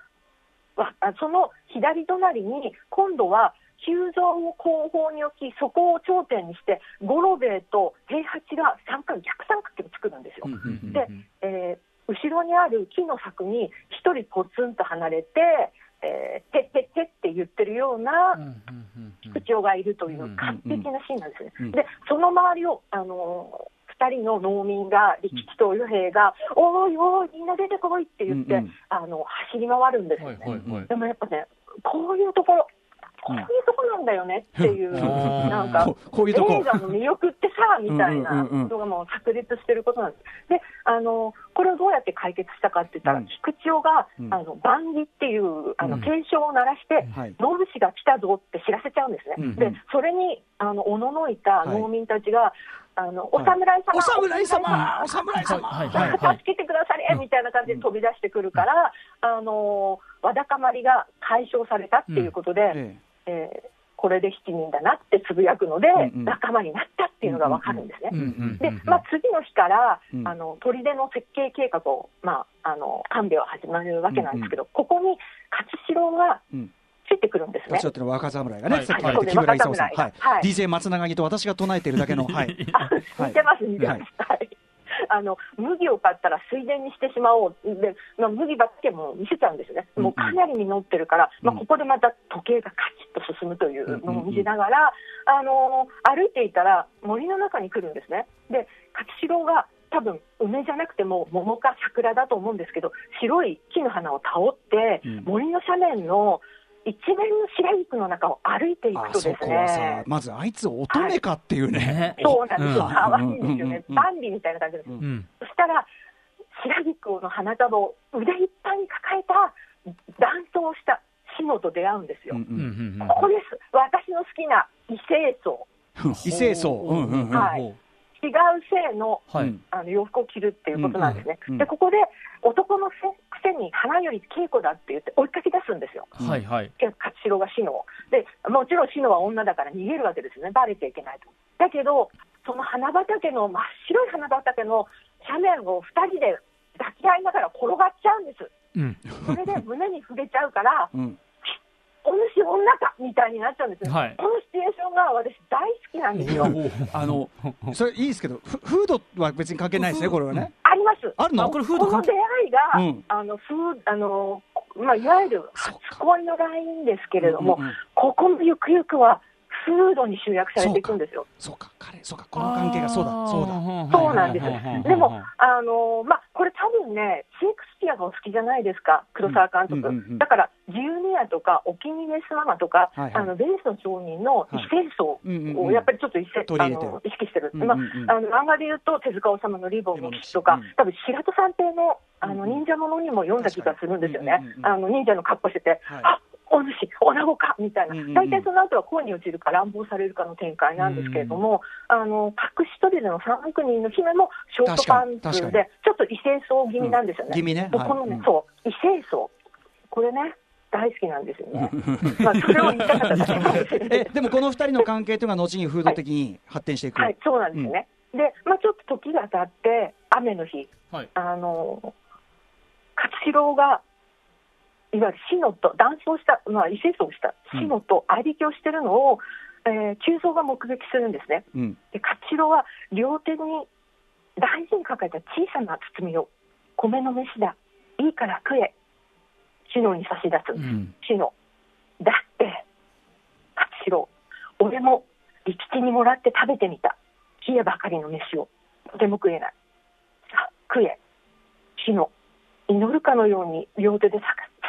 わあその左隣に今度は久蔵を後方に置きそこを頂点にして五郎兵衛と平八が三角逆三角形を作るんですよ。うんうんでえー後ろにある木の柵に一人ポツンと離れて「えー、てってって」って言ってるようなうんうんうん口調がいるという完璧なシーンなんですね。うんでその周りを、あのー、2人の農民が力士と与兵衛が「おいおいみんな出てこい」って言って、うんうんあの走り回るんですよはいね。はいはいでもやっぱねこういうところこういうとこなんだよねっていう、うん。なんかここう映画の魅力ってさみたいなうんうんうんうん。のがもう炸裂してることなんです。であのこれをどうやって解決したかって言ったら、うん。菊千代が、うん。あの万儀っていうあのうん。警鐘を鳴らして、はいノブ氏が来たぞって知らせちゃうんですね。うんうん。でそれにあのおののいた農民たちが、あのおはい。侍様、お侍様お侍様はい。はい。はい。はい。助けてくだされみたいな感じで飛び出してくるから、あのわだかまりが解消されたっていうことで、ええ。ーこれで7人だなってつぶやくので、うんうん。仲間になったっていうのが分かるんですね。うんうんで、まあ、次の日から、うん。あの砦の設計計画を、まあ、あの官兵衛は始まるわけなんですけど、ここに勝四郎がついてくるんですね。私。だってのは若侍がね、はい。さっきはい。言った木村勲さん、若はい。侍はい DJ 松永木と私が唱えているだけの、はい、あ似てます、似てます。はい あの麦を買ったら水田にしてしまおう。で、まあ、麦ばっかりも見せちゃうんですね、もうかなり実ってるから、うん。まあ、ここでまた時計がカチッと進むというのを見せながら、あの歩いていたら森の中に来るんですね。で勝四郎が多分梅じゃなくても桃か桜だと思うんですけど白い木の花を倒って、うん。森の斜面の一面の白菊の中を歩いていくあとですそこはさね、まずあいつ乙女かっていうね、ね。そうなんですよ、うん。可愛いんですよね。うん。うん。うん、バンビみたいな感じです。うん。うんそしたら、白菊の花束を腕いっぱいに抱えた男装したシノと出会うんですよ。うんうんうん。うんここです、私の好きな異性層、うん。異性層、うんうんうん。はい違う性のあの洋服を着るっていうことなんですね。で、ここで男のくせに花より稽古だって言って追いかけ出すんですよ。はいはい勝四郎がシノを。で、もちろんシノは女だから逃げるわけですよね。バレちゃいけないと。だけど、その花畑の、真っ白い花畑の斜面を2人で抱き合いながら転がっちゃうんです。うんそれで胸に触れちゃうから、うんお主女かみたいになっちゃうんですね。はいこのシチュエーションが私大好きなんですよ。あの それいいですけどフフードは別に関係ないですねこれはねあります。あるの？あこれフードこの出会いが、うんあの、フーあの、まあ、いわゆる初恋のラインですけれども、うんうんうんここのゆくゆくは、フードに集約されていくんですよ。そうか。彼そうか。この関係がそうだ。そうだ。そうなんです。はいでも、あのまあ、これ、多分ね、シェイクスピアがお好きじゃないですか、黒沢監督。うんうんうん。うんだから、ジュニアとか、お気に入りスママとか、はいはい。あのベースの商人の異性層うんうんうん。をやっぱりちょっと異性、あ取り入れてる。の意識してる、うんうんうん。まあ、あの漫画で言うと、手塚治虫のリボンの騎士とかリボンの騎士、多分白戸三平のあのうんうん。忍者ものにも読んだ気がするんですよね。確かにうんうんう、ん。あの忍者の格好してて、はい。あお主、女子かみたいな。うんうんうん、大体その後は恋に落ちるか乱暴されるかの展開なんですけれども、あの隠し扉の三億人の姫もショートパンツで、ちょっと異性層気味なんですよね。気味ね。のね、はい。そう、異性層、これね、大好きなんですよね。まあ、それを言いたかっただけかもしれない。えでもこの二人の関係というのは後に風土的に発展していく、はい、そうなんですね。で、まあ、ちょっと時が経って、雨の日、はい。あの勝四郎が、いわゆるシノと、男装した、まあ、異性層したシノと相引きをしてるのを、えー急蔵が目撃するんですね。うん。で勝四郎は両手に大事に抱えた小さな包みを米の飯だいいから食えシノに差し出す、うん。シノだって勝四郎俺も力地にもらって食べてみた。冷えばかりの飯を。とても食えない。さあ食え。シノ祈るかのように両手で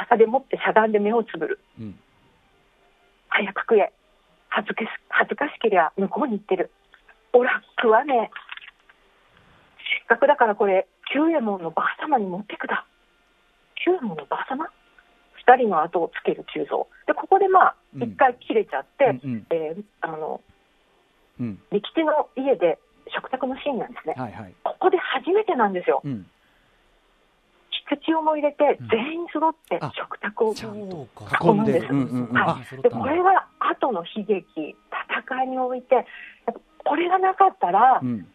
逆逆で持ってしゃがんで目をつぶる。うん。早く食え。恥ずかし恥ずかしけりゃ向こうに行ってる。おら食わねえ。せっかくだからこれ九右衛門のばあ様に持ってくだ。九右衛門のばあ様？二人の後をつける鋳造でここでまあうん。一回切れちゃって、うんうん。えーあのうん。力士の家で食卓のシーンなんですね、はいはい。ここで初めてなんですよ。うん菊池をも入れてうん。全員揃ってあ食卓を囲むんです。でこれが後の悲劇、戦いにおいて、これがなかったら、うん。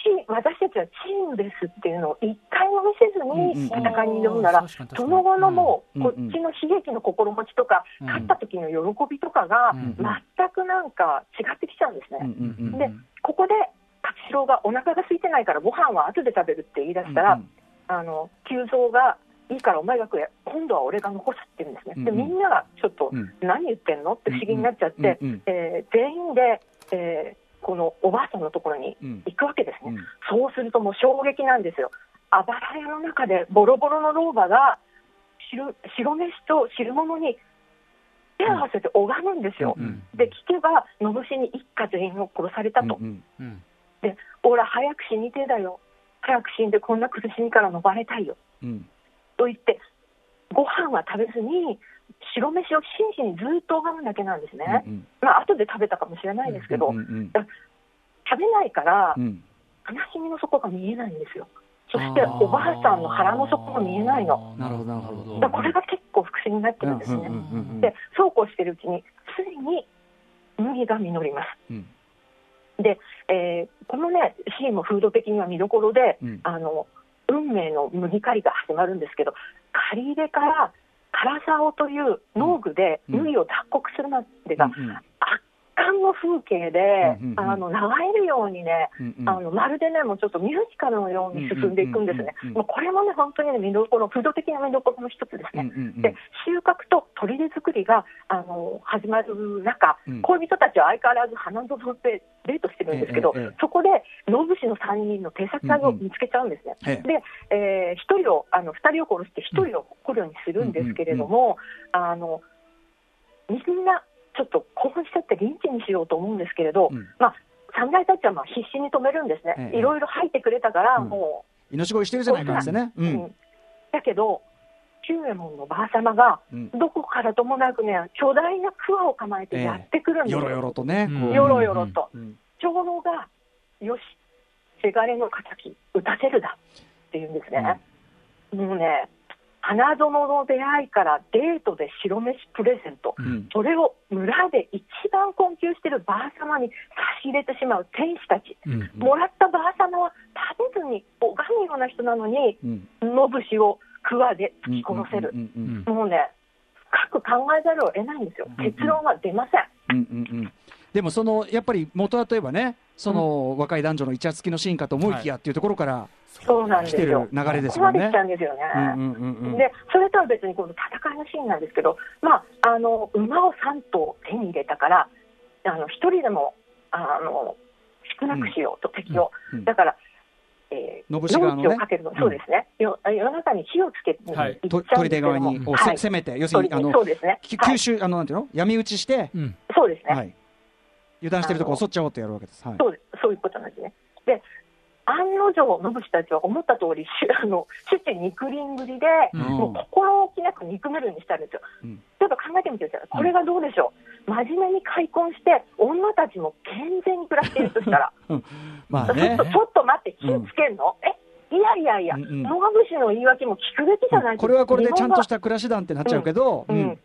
チ私たちはチームですっていうのを一回も見せずに戦いに挑んだら、その後のもう、うんこっちの悲劇の心持ちとか、うん。勝った時の喜びとかが、うん全くなんか違ってきちゃうんですうんね。でここで勝四郎がお腹が空いてないからご飯は後で食べるって言い出したら、うんあの久蔵がいいからお前が食え今度は俺が残すって言うんですね、でうんうん。みんながちょっと、うん。何言ってんの？って不思議になっちゃって、うんうんえー全員で、えーこのおばあさんのところにうん。行くわけですね、うん。そうするともう衝撃なんですよ。あばら屋の中でボロボロの老婆が白白飯と汁物に手を合わせて拝むんですよ、うんで聞けばのぶしに一家全員を殺されたと、うんうんで俺は早く死にてえだよ早く死んでこんな苦しみから逃れたいよ。うん。と言ってご飯は食べずに白飯を真摯にずっと拝むだけなんですね、うんまあ後で食べたかもしれないですけど、うんうん食べないからうん。悲しみの底が見えないんですよ。そしておばあさんの腹の底が見えないの。なるほどなるほど。これが結構不思議になってるんですね、うんうんうんうんでそうこうしてるうちについに麦が実ります。うんで、えーこのねシーンも風土的には見どころで、うん。あの運命の麦刈りが始まるんですけど刈り入れから唐沢という農具でうん。麦を脱穀するまでがうんうん。圧巻の風景で、うんうんうん。あの流れるようにね、うんうん。あのまるでねもうちょっとミュージカルのように進んでいくんですね。うんうんうんうん。もうこれもね本当にね見どころ風土的な見どころの一つですね。うんうんうん。で収穫と砦作りがあの始まる中、うん。恋人たちは相変わらず花園でデートしてるんですけど、ええええ。そこで野武士の3人の偵察隊を見つけちゃうんですね。ええで、え1人をあの2人を殺して1人を捕虜にするんですけれども、あのみんなちょっと興奮しちゃってリンチにしようと思うんですけれど、うん。まあ、侍たちはまあ必死に止めるんですね、ええ。いろいろ吐いてくれたから、うん。も命乞いしてるじゃないかってね。う、ううんん。だけど、九右衛門のばあ様が、うん。どこからともなくね、巨大な桑を構えてやってくるんですよ、よろよろとねよろよろと、うん。長老が、よし、せがれの敵、撃たせるだって言うんですね。もうね、花園の出会いからデートで白飯プレゼント、うん。それを村で一番困窮しているばあ様に差し入れてしまう天使たち、うんもらったばあ様は食べずに拝むような人なのに、うん。を桑で突き殺せる、うんうんうんもうね、深く考えざるを得ないんですよ、結論は出ません。うんうんうん。でもそのやっぱり元はといえばねその若い男女のイチャつきのシーンかと思いきやっていうところからそうなんですよ。流れですよね。ここまで来たんですよね。うんうんうんうん。でそれとは別にこの戦いのシーンなんですけど、まあ、あの馬を3頭手に入れたからあの1人でもあの少なくしようと、敵を。うんうん。だから、えー、野節側のをかけるの、そうですね。よ夜中に火をつけて、はい。砦側にはい。攻めて要するにあのそうですね。きはい。吸収あのなんていうの？闇討ちしてうん。そうですね。はい。油断してるところを襲っちゃおうとやるわけです。はい。そうです。そういうことなんですね。で、案の定、野口たちは思った通り、しあの主治肉林ぶりで、うん。もう心置きなく憎めるにしたんですよ。うん。ちょっと考えてみてください。これがどうでしょう。真面目に開墾して、女たちも健全に暮らしているとしたら、まあちょねっとちょっと待って、火つけんの、え？いやいやいや、うんうん。野口の言い訳も聞くべきじゃないこれはこれでちゃんとし日た暮らし団ってなっちゃうけど、うん。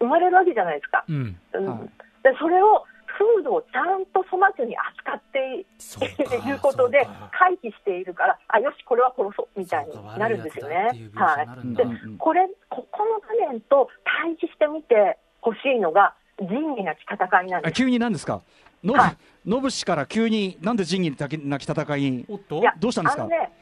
生まれるわけじゃないですか。うん。うん。はい。でそれを風土をちゃんと粗末に扱っていそうかいうことで回避しているから、あよし、これは殺そうみたいになるんですよね。はい。でうんこれ、ここの場面と対峙してみてほしいのが、仁義なき戦いなんです。あ急に何ですか？のはい。ノブ氏から急になんで仁義なき戦いに？おっと？いやどうしたんですか？あのね、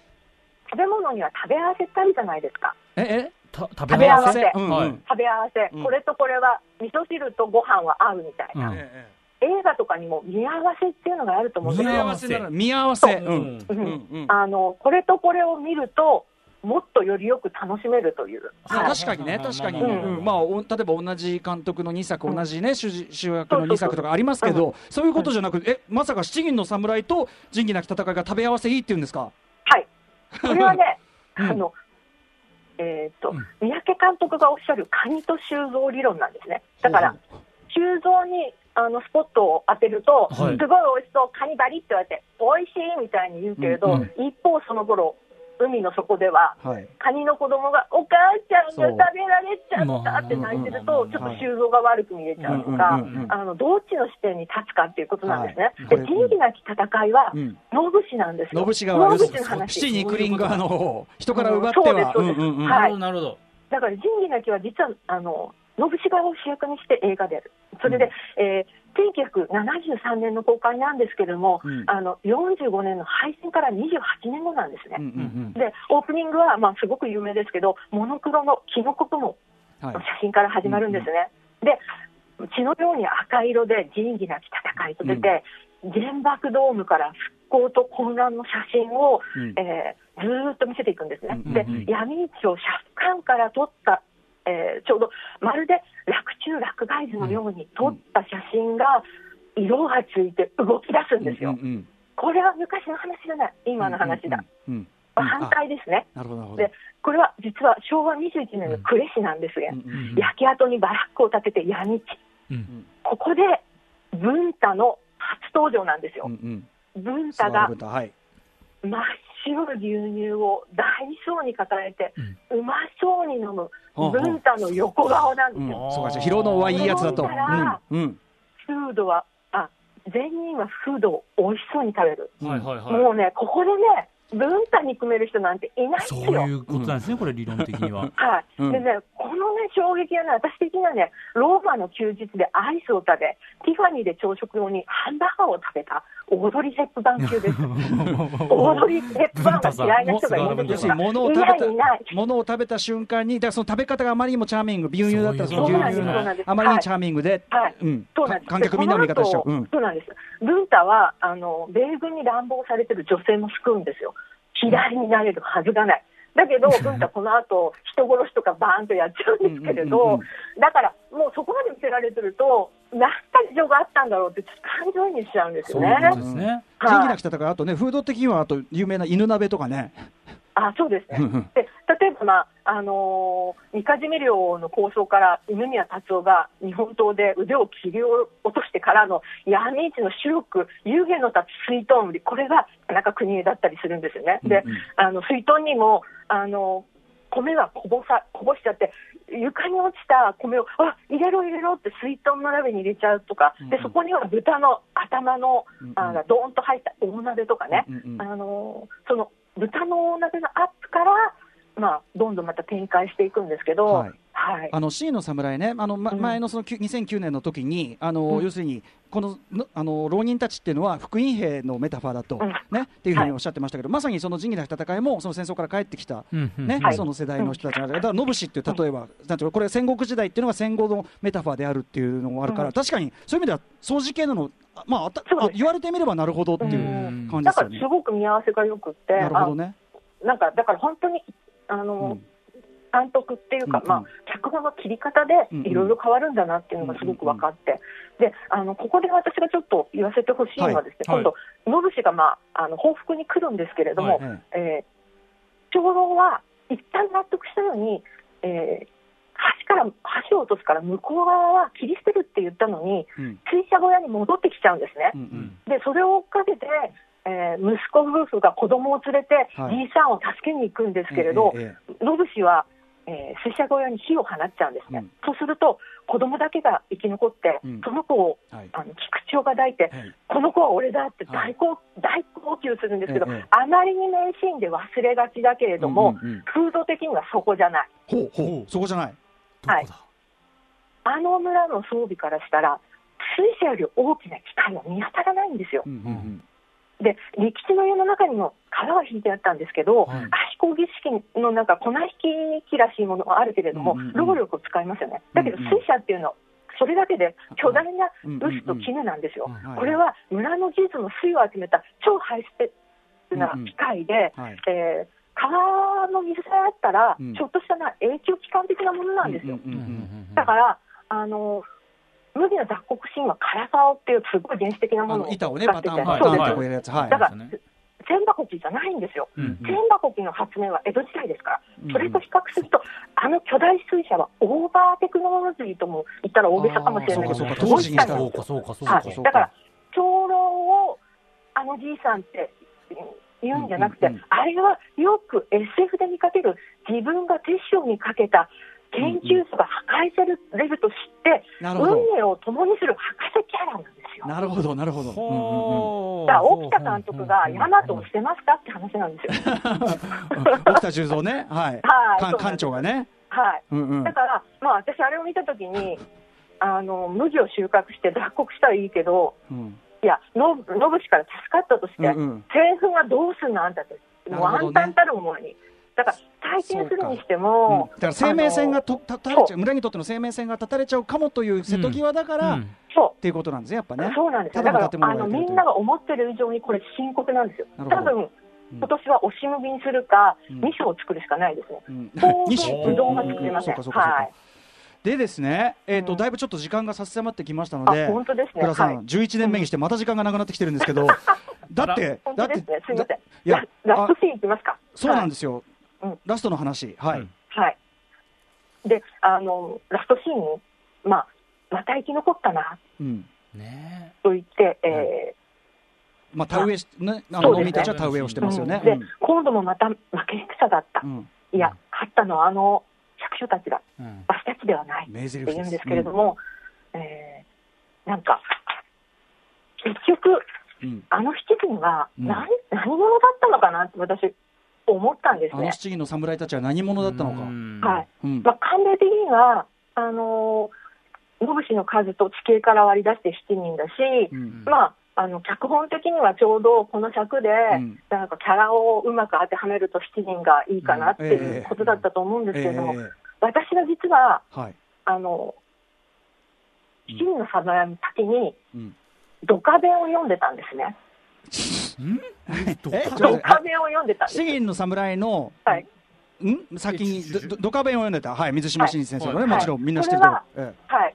食べ物には食べ合わせってあるじゃないですか。ええ？た食食べ合わせ？食べ合わせ、うん。これとこれは味噌汁とご飯は合うみたいな、うん。え映画とかにも見合わせっていうのがあると思うんです見よ。合わせなら見合わせ。う。うん。ん。ううんんうん。あのこれとこれを見ると、もっとよりよく楽しめるという。あはい。確かにね、確かに、ううん。ん。まあ、お例えば同じ監督の2作、うん同じね、主人主役の2作とかありますけど、そういうことじゃなくて、えまさか七人の侍と仁義なき戦いが食べ合わせいいっていうんですか、はい。これはね、うん。あの、えっ、と、うん。三宅監督がおっしゃるカニと修造理論なんですね。だから、修造にあのスポットを当てると、はい。すごい美味しそう、カニバリって言われて、美味しいみたいに言うけれど、うん一方その頃、海の底では、はい、カニの子供がお母ちゃんが食べられちゃったって泣いてると、うんちょっと修造が悪く見えちゃうとかうんうんうんう、ん。あのどっちの視点に立つかっていうことなんですね。はいで、仁義なき戦いはう、ん、野口なんですよ。野口側、野口の話。七肉林側の方人から奪っては、そうですそうです。うんうんうん。はい。なるほど。だから仁義なきは実はあの野口側を主役にして映画である。それで、えー1973年の公開なんですけれども、うんあの45年の配信から28年後なんですね。うんうんでオープニングは、まあ、すごく有名ですけど、モノクロのキノコ雲うんはいの写真から始まるんですね。で血のように赤色で仁義なき戦いと出て、原爆ドームから復興と混乱の写真を、うんえーずーっと見せていくんですね。うんでうんうん闇市を車夫館から撮った、えーちょうどまるで落中落外図のように撮った写真が色がついて動き出すんですよ。うんうんこれは昔の話じゃない、今の話だ。うんうんうんまあ反対ですね。で、これは実は昭和21年の呉市なんですが、うんうん焼け跡にバラックを建てて闇市。うんここで文太の初登場なんですようん。うん文太が真っ白い牛乳を大層に抱えて、うまそうに飲む文太の横顔なんですうん。よ。そうかじゃあ疲労のはいいやつだと。うんうん。フードは、あ、善人はフードを美味しそうに食べる。はいはいはい。もうね、ここでね、文太に組める人なんていないですそうよ。いうことなんですねこれ理論的には。はい、うん。でね、このね、衝撃はね、私的にはね、ローマの休日でアイスを食べ、ティファニーで朝食用にハンバーガーを食べた、オードリー・ヘップバーン級です。オードリー・ヘップバーンが嫌いな人がいるんで要すよ。に物を食べた物を食べた瞬間にだからその食べ方があまりにもチャーミング牛乳だったらその牛乳があまりにチャーミングで、はい。うん。そうなんです。観客みんなの味方しそうなんです。文太は、あの、米軍に乱暴されてる女性も救うんですよ。嫌いになれるはずがない。だけど、文太この後、人殺しとかバーンとやっちゃうんですけれど、だから、もうそこまで見せられてると、何か事情があったんだろうって、感情移入しちゃうんですよね。そうですね。仁義なき戦いあとね風土的にはあと有名な犬鍋とかねあそうですね。で例えば、まああのー、三日締め漁の構想から梅宮達夫が日本刀で腕を切り落としてからの闇市の白く湯気の立つ水遁売りこれが田中邦衛だったりするんですよね。んうん。あの水遁にもあの米がこぼさこぼしちゃって床に落ちた米をあ入れろ入れろって水遁の鍋に入れちゃうとか、うんうん。でそこには豚の頭のうんうん。あのドーンと入った大鍋とかね、うんうんあのその豚のお鍋のアップから、まあ、どんどんまた展開していくんですけど、ははい。い。はい。あの C の侍ね、あのまうん。前のそのきゅ2009年の時に、あのうん。要するにこののあの浪人たちっていうのは福音兵のメタファーだと、うん。ねっていうふうはい。におっしゃってましたけど、まさにその仁義なき戦いもその戦争から帰ってきた。うんうんねはい。その世代の人たちなんだからノブシっていう例えば、なんていうのこれ戦国時代っていうのが戦後のメタファーであるっていうのもあるから、うん。確かにそういう意味では掃除系なのあまああたあ言われてみればなるほどっていううん。感じですよね。だからす。ごく見合わせがよくって、なるほどね。あなんかだから本当にあうの、ん。監督っていうか、うんうん。まあ、脚本の切り方でいろいろ変わるんだなっていうのがすごく分かって、であのここで私がちょっと言わせてほしいのはですね、はい今度、ノブ氏が、まあ、あの報復に来るんですけれども、はいええー長老は一旦納得したように、えー橋から橋を落とすから向こう側は切り捨てるって言ったのに、えうん。水車小屋に戻ってきちゃうんですね。うんうん。でそれを追っかけて、えー息子夫婦が子供を連れて、はい。じいさんを助けに行くんですけれど、ええええノブ氏は、えー水車小屋に火を放っちゃうんですね、うん。そうすると子供だけが生き残って、うん。その子をはい。あの菊池をが抱いて、はい。この子は俺だってはい。大号、大号泣するんですけど、ええあまりに名シーンで忘れがちだけれども、うんうんうん。風土的にはそこじゃない。ほうほうそこじゃない。はい。あの村の装備からしたら、水車より大きな機械は見当たらないんですよ。うんうんで、力士の湯の中にも川は引いてあったんですけど、はい。足こぎ式のなんか粉引き機らしいものがあるけれども、うんうんうん。労力を使いますよね。だけどうん。うん水車っていうのは、それだけで巨大なうん臼と絹なんですよ。うんうんこれは村の地図の水を集めた超ハイスペックな機械で、はい。えー川の水さえあったら、うん。ちょっとしたな永久期間的なものなんですよ。うんうんうん。だから、あの麦の脱穀神はカラサオっていうすごい原始的なあものを板をねってて、バタンバそうです。タンとこうやるやつ。はい。だから千箱機じゃないんですよ。うん。千箱機の発明は江戸時代ですから、うん。それと比較すると、あの巨大水車はオーバーテクノロジーとも言ったら大げさかもしれないけど、そうか当時にした。らそうかそうかそうかはい、そうか。だから、長老をあのじいさんって言うんじゃなくて、うんうんうんあれはよく SF で見かける自分が手塩にかけた研究所が破壊されると知って、運命を共にする博士キャラなんですよ。なるほどなるほど。う。んうんうん。だから沖田監督がヤマトを捨てますかって話なんですよ。沖田十三ね、はい、はい。館館そうなんです。長がね、はい。うんうん。だから、まあ、私、あれを見たときに あの、麦を収穫して脱穀したらいいけど、うん。いや、ノブノブ氏から助かったとして、うんうん。政府がどうすんの、あんたって、もうなるほどね。暗淡たる思いに、だから、体験するにしてうんも、だから生命線がとたたれちゃう村にとっての生命線が断たれちゃうかもという瀬戸際だから、っうんそていうことなんですねやっぱうね。そうなんですよ、ただからあのみんなが思ってる以上にこれ、深刻なんですよ、多分今年は押し麦にするか、うん味噌を作るしかないですね。うん当西然うどんは作れません。そうかそうかそうかはい。でですね、えっ、と、うんだいぶちょっと時間が差し迫ってきましたので、あ、本当ですね。さん、はい。11年目にしてまた時間がなくなってきてるんですけど、だって、だって本当ですね。すみません。いやララストシーンいきますか。そうなんはいですよ、うんラストの話、はい、うん。はい。で、あの、ラストシーンに、まあ、また生き残ったな、うん。ね。と言って、えまあ、田植えし、ね、あの農民たちは田植えをしてーますよね。で、今度もまた負け戦だった。うん。いや、勝ったのはあの百姓たちだ。うん。わしたちではない。って言うんですけれども、えーなんか、結局、うん。うんあの七人はうん。何,、何者だったのかなって私、思ったんですね。あの七人の侍たちは何者だったのか。うんはいうんまあ、関連的には、あのー、野節の数と地形から割り出して7人だし、うんまあ、あの脚本的にはちょうどこの尺で、んなんかキャラをうまく当てはめると7人がいいかなっていうことだったと思うんですけれども、ええ私が実は、はい。あの、7人の侍の先に、うんドカ弁を読んでたんですね。えちょっとドカ弁を読んでたんです。七人の侍の、はい。ん？先にどどドカ弁を読んでた、はい、水島新司先生のね、はいもちろんみんな知ってると思う。えはい。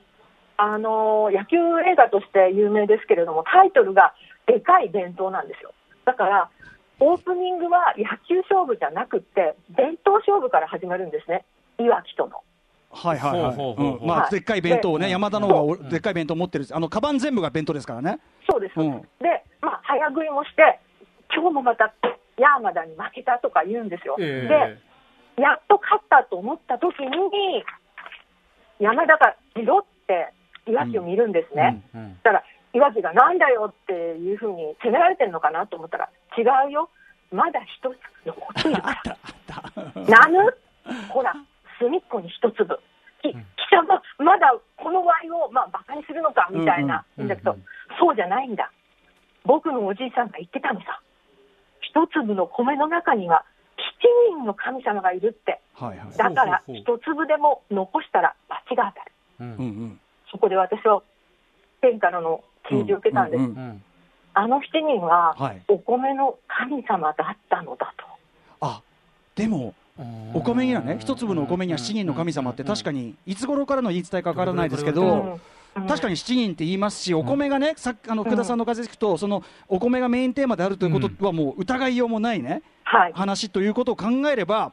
あのー野球映画として有名ですけれども、タイトルがでかい弁当なんですよ。だから、オープニングは野球勝負じゃなくって、弁当勝負から始まるんですね。いわきとの。えはいはいはい。まあ、はいでっかい弁当をね、で山田の方がおでっかい弁当持ってる、あの、カバン全部が弁当ですからね。そうです。うんで、まあ、早食いもして、今日もまたヤーマダに負けたとか言うんですよ。えで、やっと勝ったと思った時に、山田がじろって岩木を見るんですね。えうんそしたら、岩木がなんだよっていうふうに責められてるのかなと思ったら、違うよ。まだ一つ残っているから。なぬ？ほら、隅っこに一粒。き貴様、まだこのワイを、まあ、バカにするのかみたいな、うんうん言うんだけど、そうじゃないんだ。僕のおじいさんが言ってたのさ。一粒の米の中には、七人の神様がいるって。はいはい。だから、一粒でも残したら罰が当たる。うんうんうん。そこで私は天からの啓示を受けたんです。うううんあの7人ははい、お米の神様だったのだと。あでもお米にはね一粒のお米には7人の神様って確かにいつ頃からの言い伝えかわからないですけど確かに7人って言いますし、お米がね、さっきあの福田さんの風聞くと、そのお米がメインテーマであるということは、もう疑いようもないね、はい。話ということを考えれば、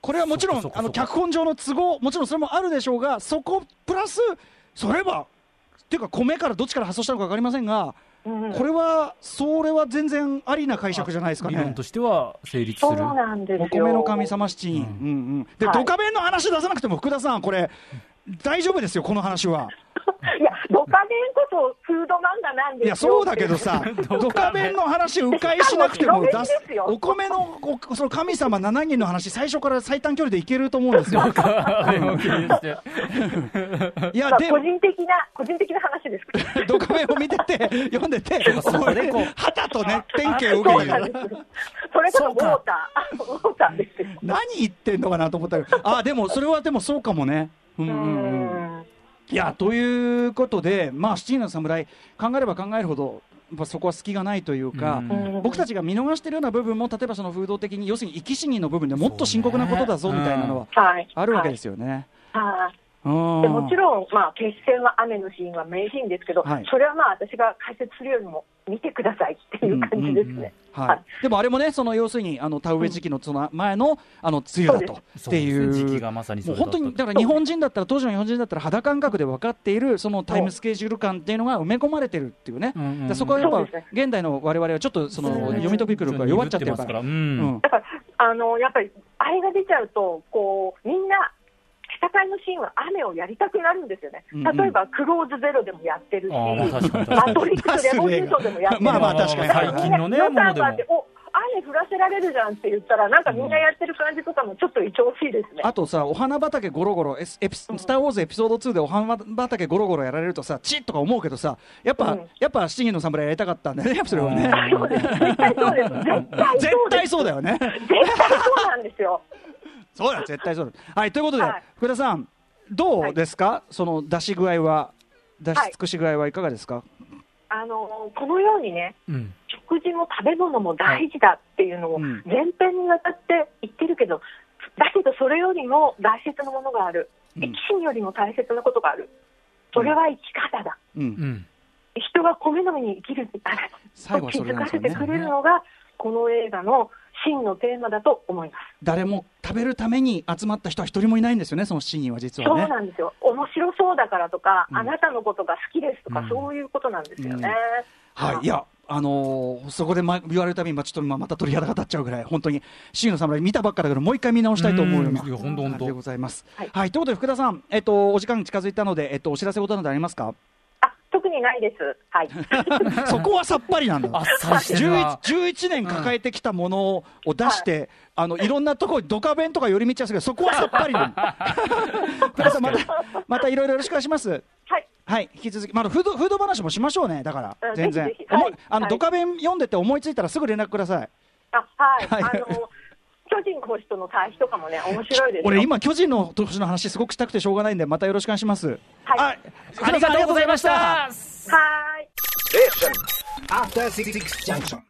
これはもちろんあの脚本上の都合、もちろんそれもあるでしょうが、そこプラス、それは、っていうか、米からどっちから発想したのか分かりませんが、うんこれは、それは全然ありな解釈じゃないですかね理論と。しては成立する。そうなんですよ。お米の神様7人、うんうんうんで、はいドカベンの話出さなくても、福田さん、これ、大丈夫ですよ、この話は。いや、ドカベンこそフード漫画なんですよ。いや、そうだけどさ、ドカベンの話、迂回しなくても出す広げですよお米のおその神様7人の話、最初から最短距離でいけると思うんですよ。いや、まあで個人的な、個人的な話ですけど。ドカベンを見てて、読んでて、そうかねこうはたとね、典型を受けてるそうなんです。それこそウォーター、ウォーターですよ。何言ってんのかなと思ったけど、あ、でも、それはでもそうかもね。うんううんうんん。いやということで、まあ、七人の侍、考えれば考えるほど、やっぱそこは隙がないというか、うん僕たちが見逃しているような部分も、例えばその風土的に、要するに生き死にの部分でもっと深刻なことだぞみたいなのははい。あるわけですよね。はい。うんでもちろん、まあ、決戦は雨のシーンは名シーンですけど、はい。それはまあ私が解説するよりも見てくださいっていう感じですね。でもあれもね、その要するにあの田植え時期のその前のあの梅雨だと。っていそう時う期がまさにそもう本当にだから日本人だったら当時の日本人だったら肌感覚で分かっているそのタイムスケジュール感っていうのが埋め込まれてるっていうね、うそこはやっぱ現代の我々はちょっとそのうん読み解く力が弱っちゃってるから。だから、あの、やっぱり、あれが出ちゃうと、こう、みんな、戦いのシーンは雨をやりたくなるんですよね。例えば、クローズゼロでもやってるし、マトリックスレボリューションでもやってる。し、まあまあ確かに。最近の雨降らせられるじゃんって言ったら、なんかみんなやってる感じとかもちょっと愛おしいですね。あとさ、お花畑ゴロゴロ、エスエピススター・ウォーズエピソード2でお花畑ゴロゴロやられるとさ、チッとか思うけどさ、やっぱ、うんやっぱ七人の侍やりたかったんだよね、それはね。そうです。絶対そうだよね。絶対そうなんですよ。そうだ、絶対そうだ。はい、ということで、はい福田さん、どうですか、その出し具合は、出しはい尽くし具合はいかがですか、あのこのようにね、うん食事も食べ物も大事だっていうのをうん。前編にわたって言ってるけど、だけどそれよりも大切なものがある、うん。生き死によりも大切なことがある、それは生き方だ、うん。うん。人が米のみに生きるんだ。と気づかせて。くれるのが、この映画の真のテーマだと思います。誰も食べるために集まった人は一人もいないんですよね、その7人は実そうはね。なんですよ、面白そうだからとか、うん。あなたのことが好きですとか、うん。そういうことなんですよね。はい、いや、あのーそこで、ま、言われるたびに、まあ、ちょっとままた鳥肌が立っちゃうぐらい、本当に、シーの侍見たばっかだけど、もう一回見直したいと思うような本当でございます。は、はいいということで、福田さん、えっと、お時間近づいたので、えっと、お知らせことなどありますか？あ特にないです。はい。そこはさっぱりなんだ。あっさりしてるな 11, 11年抱えてきたものを出して、あのいろんなところ、ドカベンとか寄り道はするけど、そこはさっぱりなんだ。福田さん、また、またいろいろよろしくお願いします。はい。はい、引き続き、まだフードフード話もしましょうね、だから、うん全然ぜひぜ。ひはいあの、はいドカベン読んでて思いついたらすぐ連絡ください。あはい、はいあの巨人コーチとの対比とかもね、面白いですよ。俺、今、巨人の年の話、すごくしたくてしょうがないんで、またよろしくお願いします。はいあありがとうございましたはーい。After Six Junction.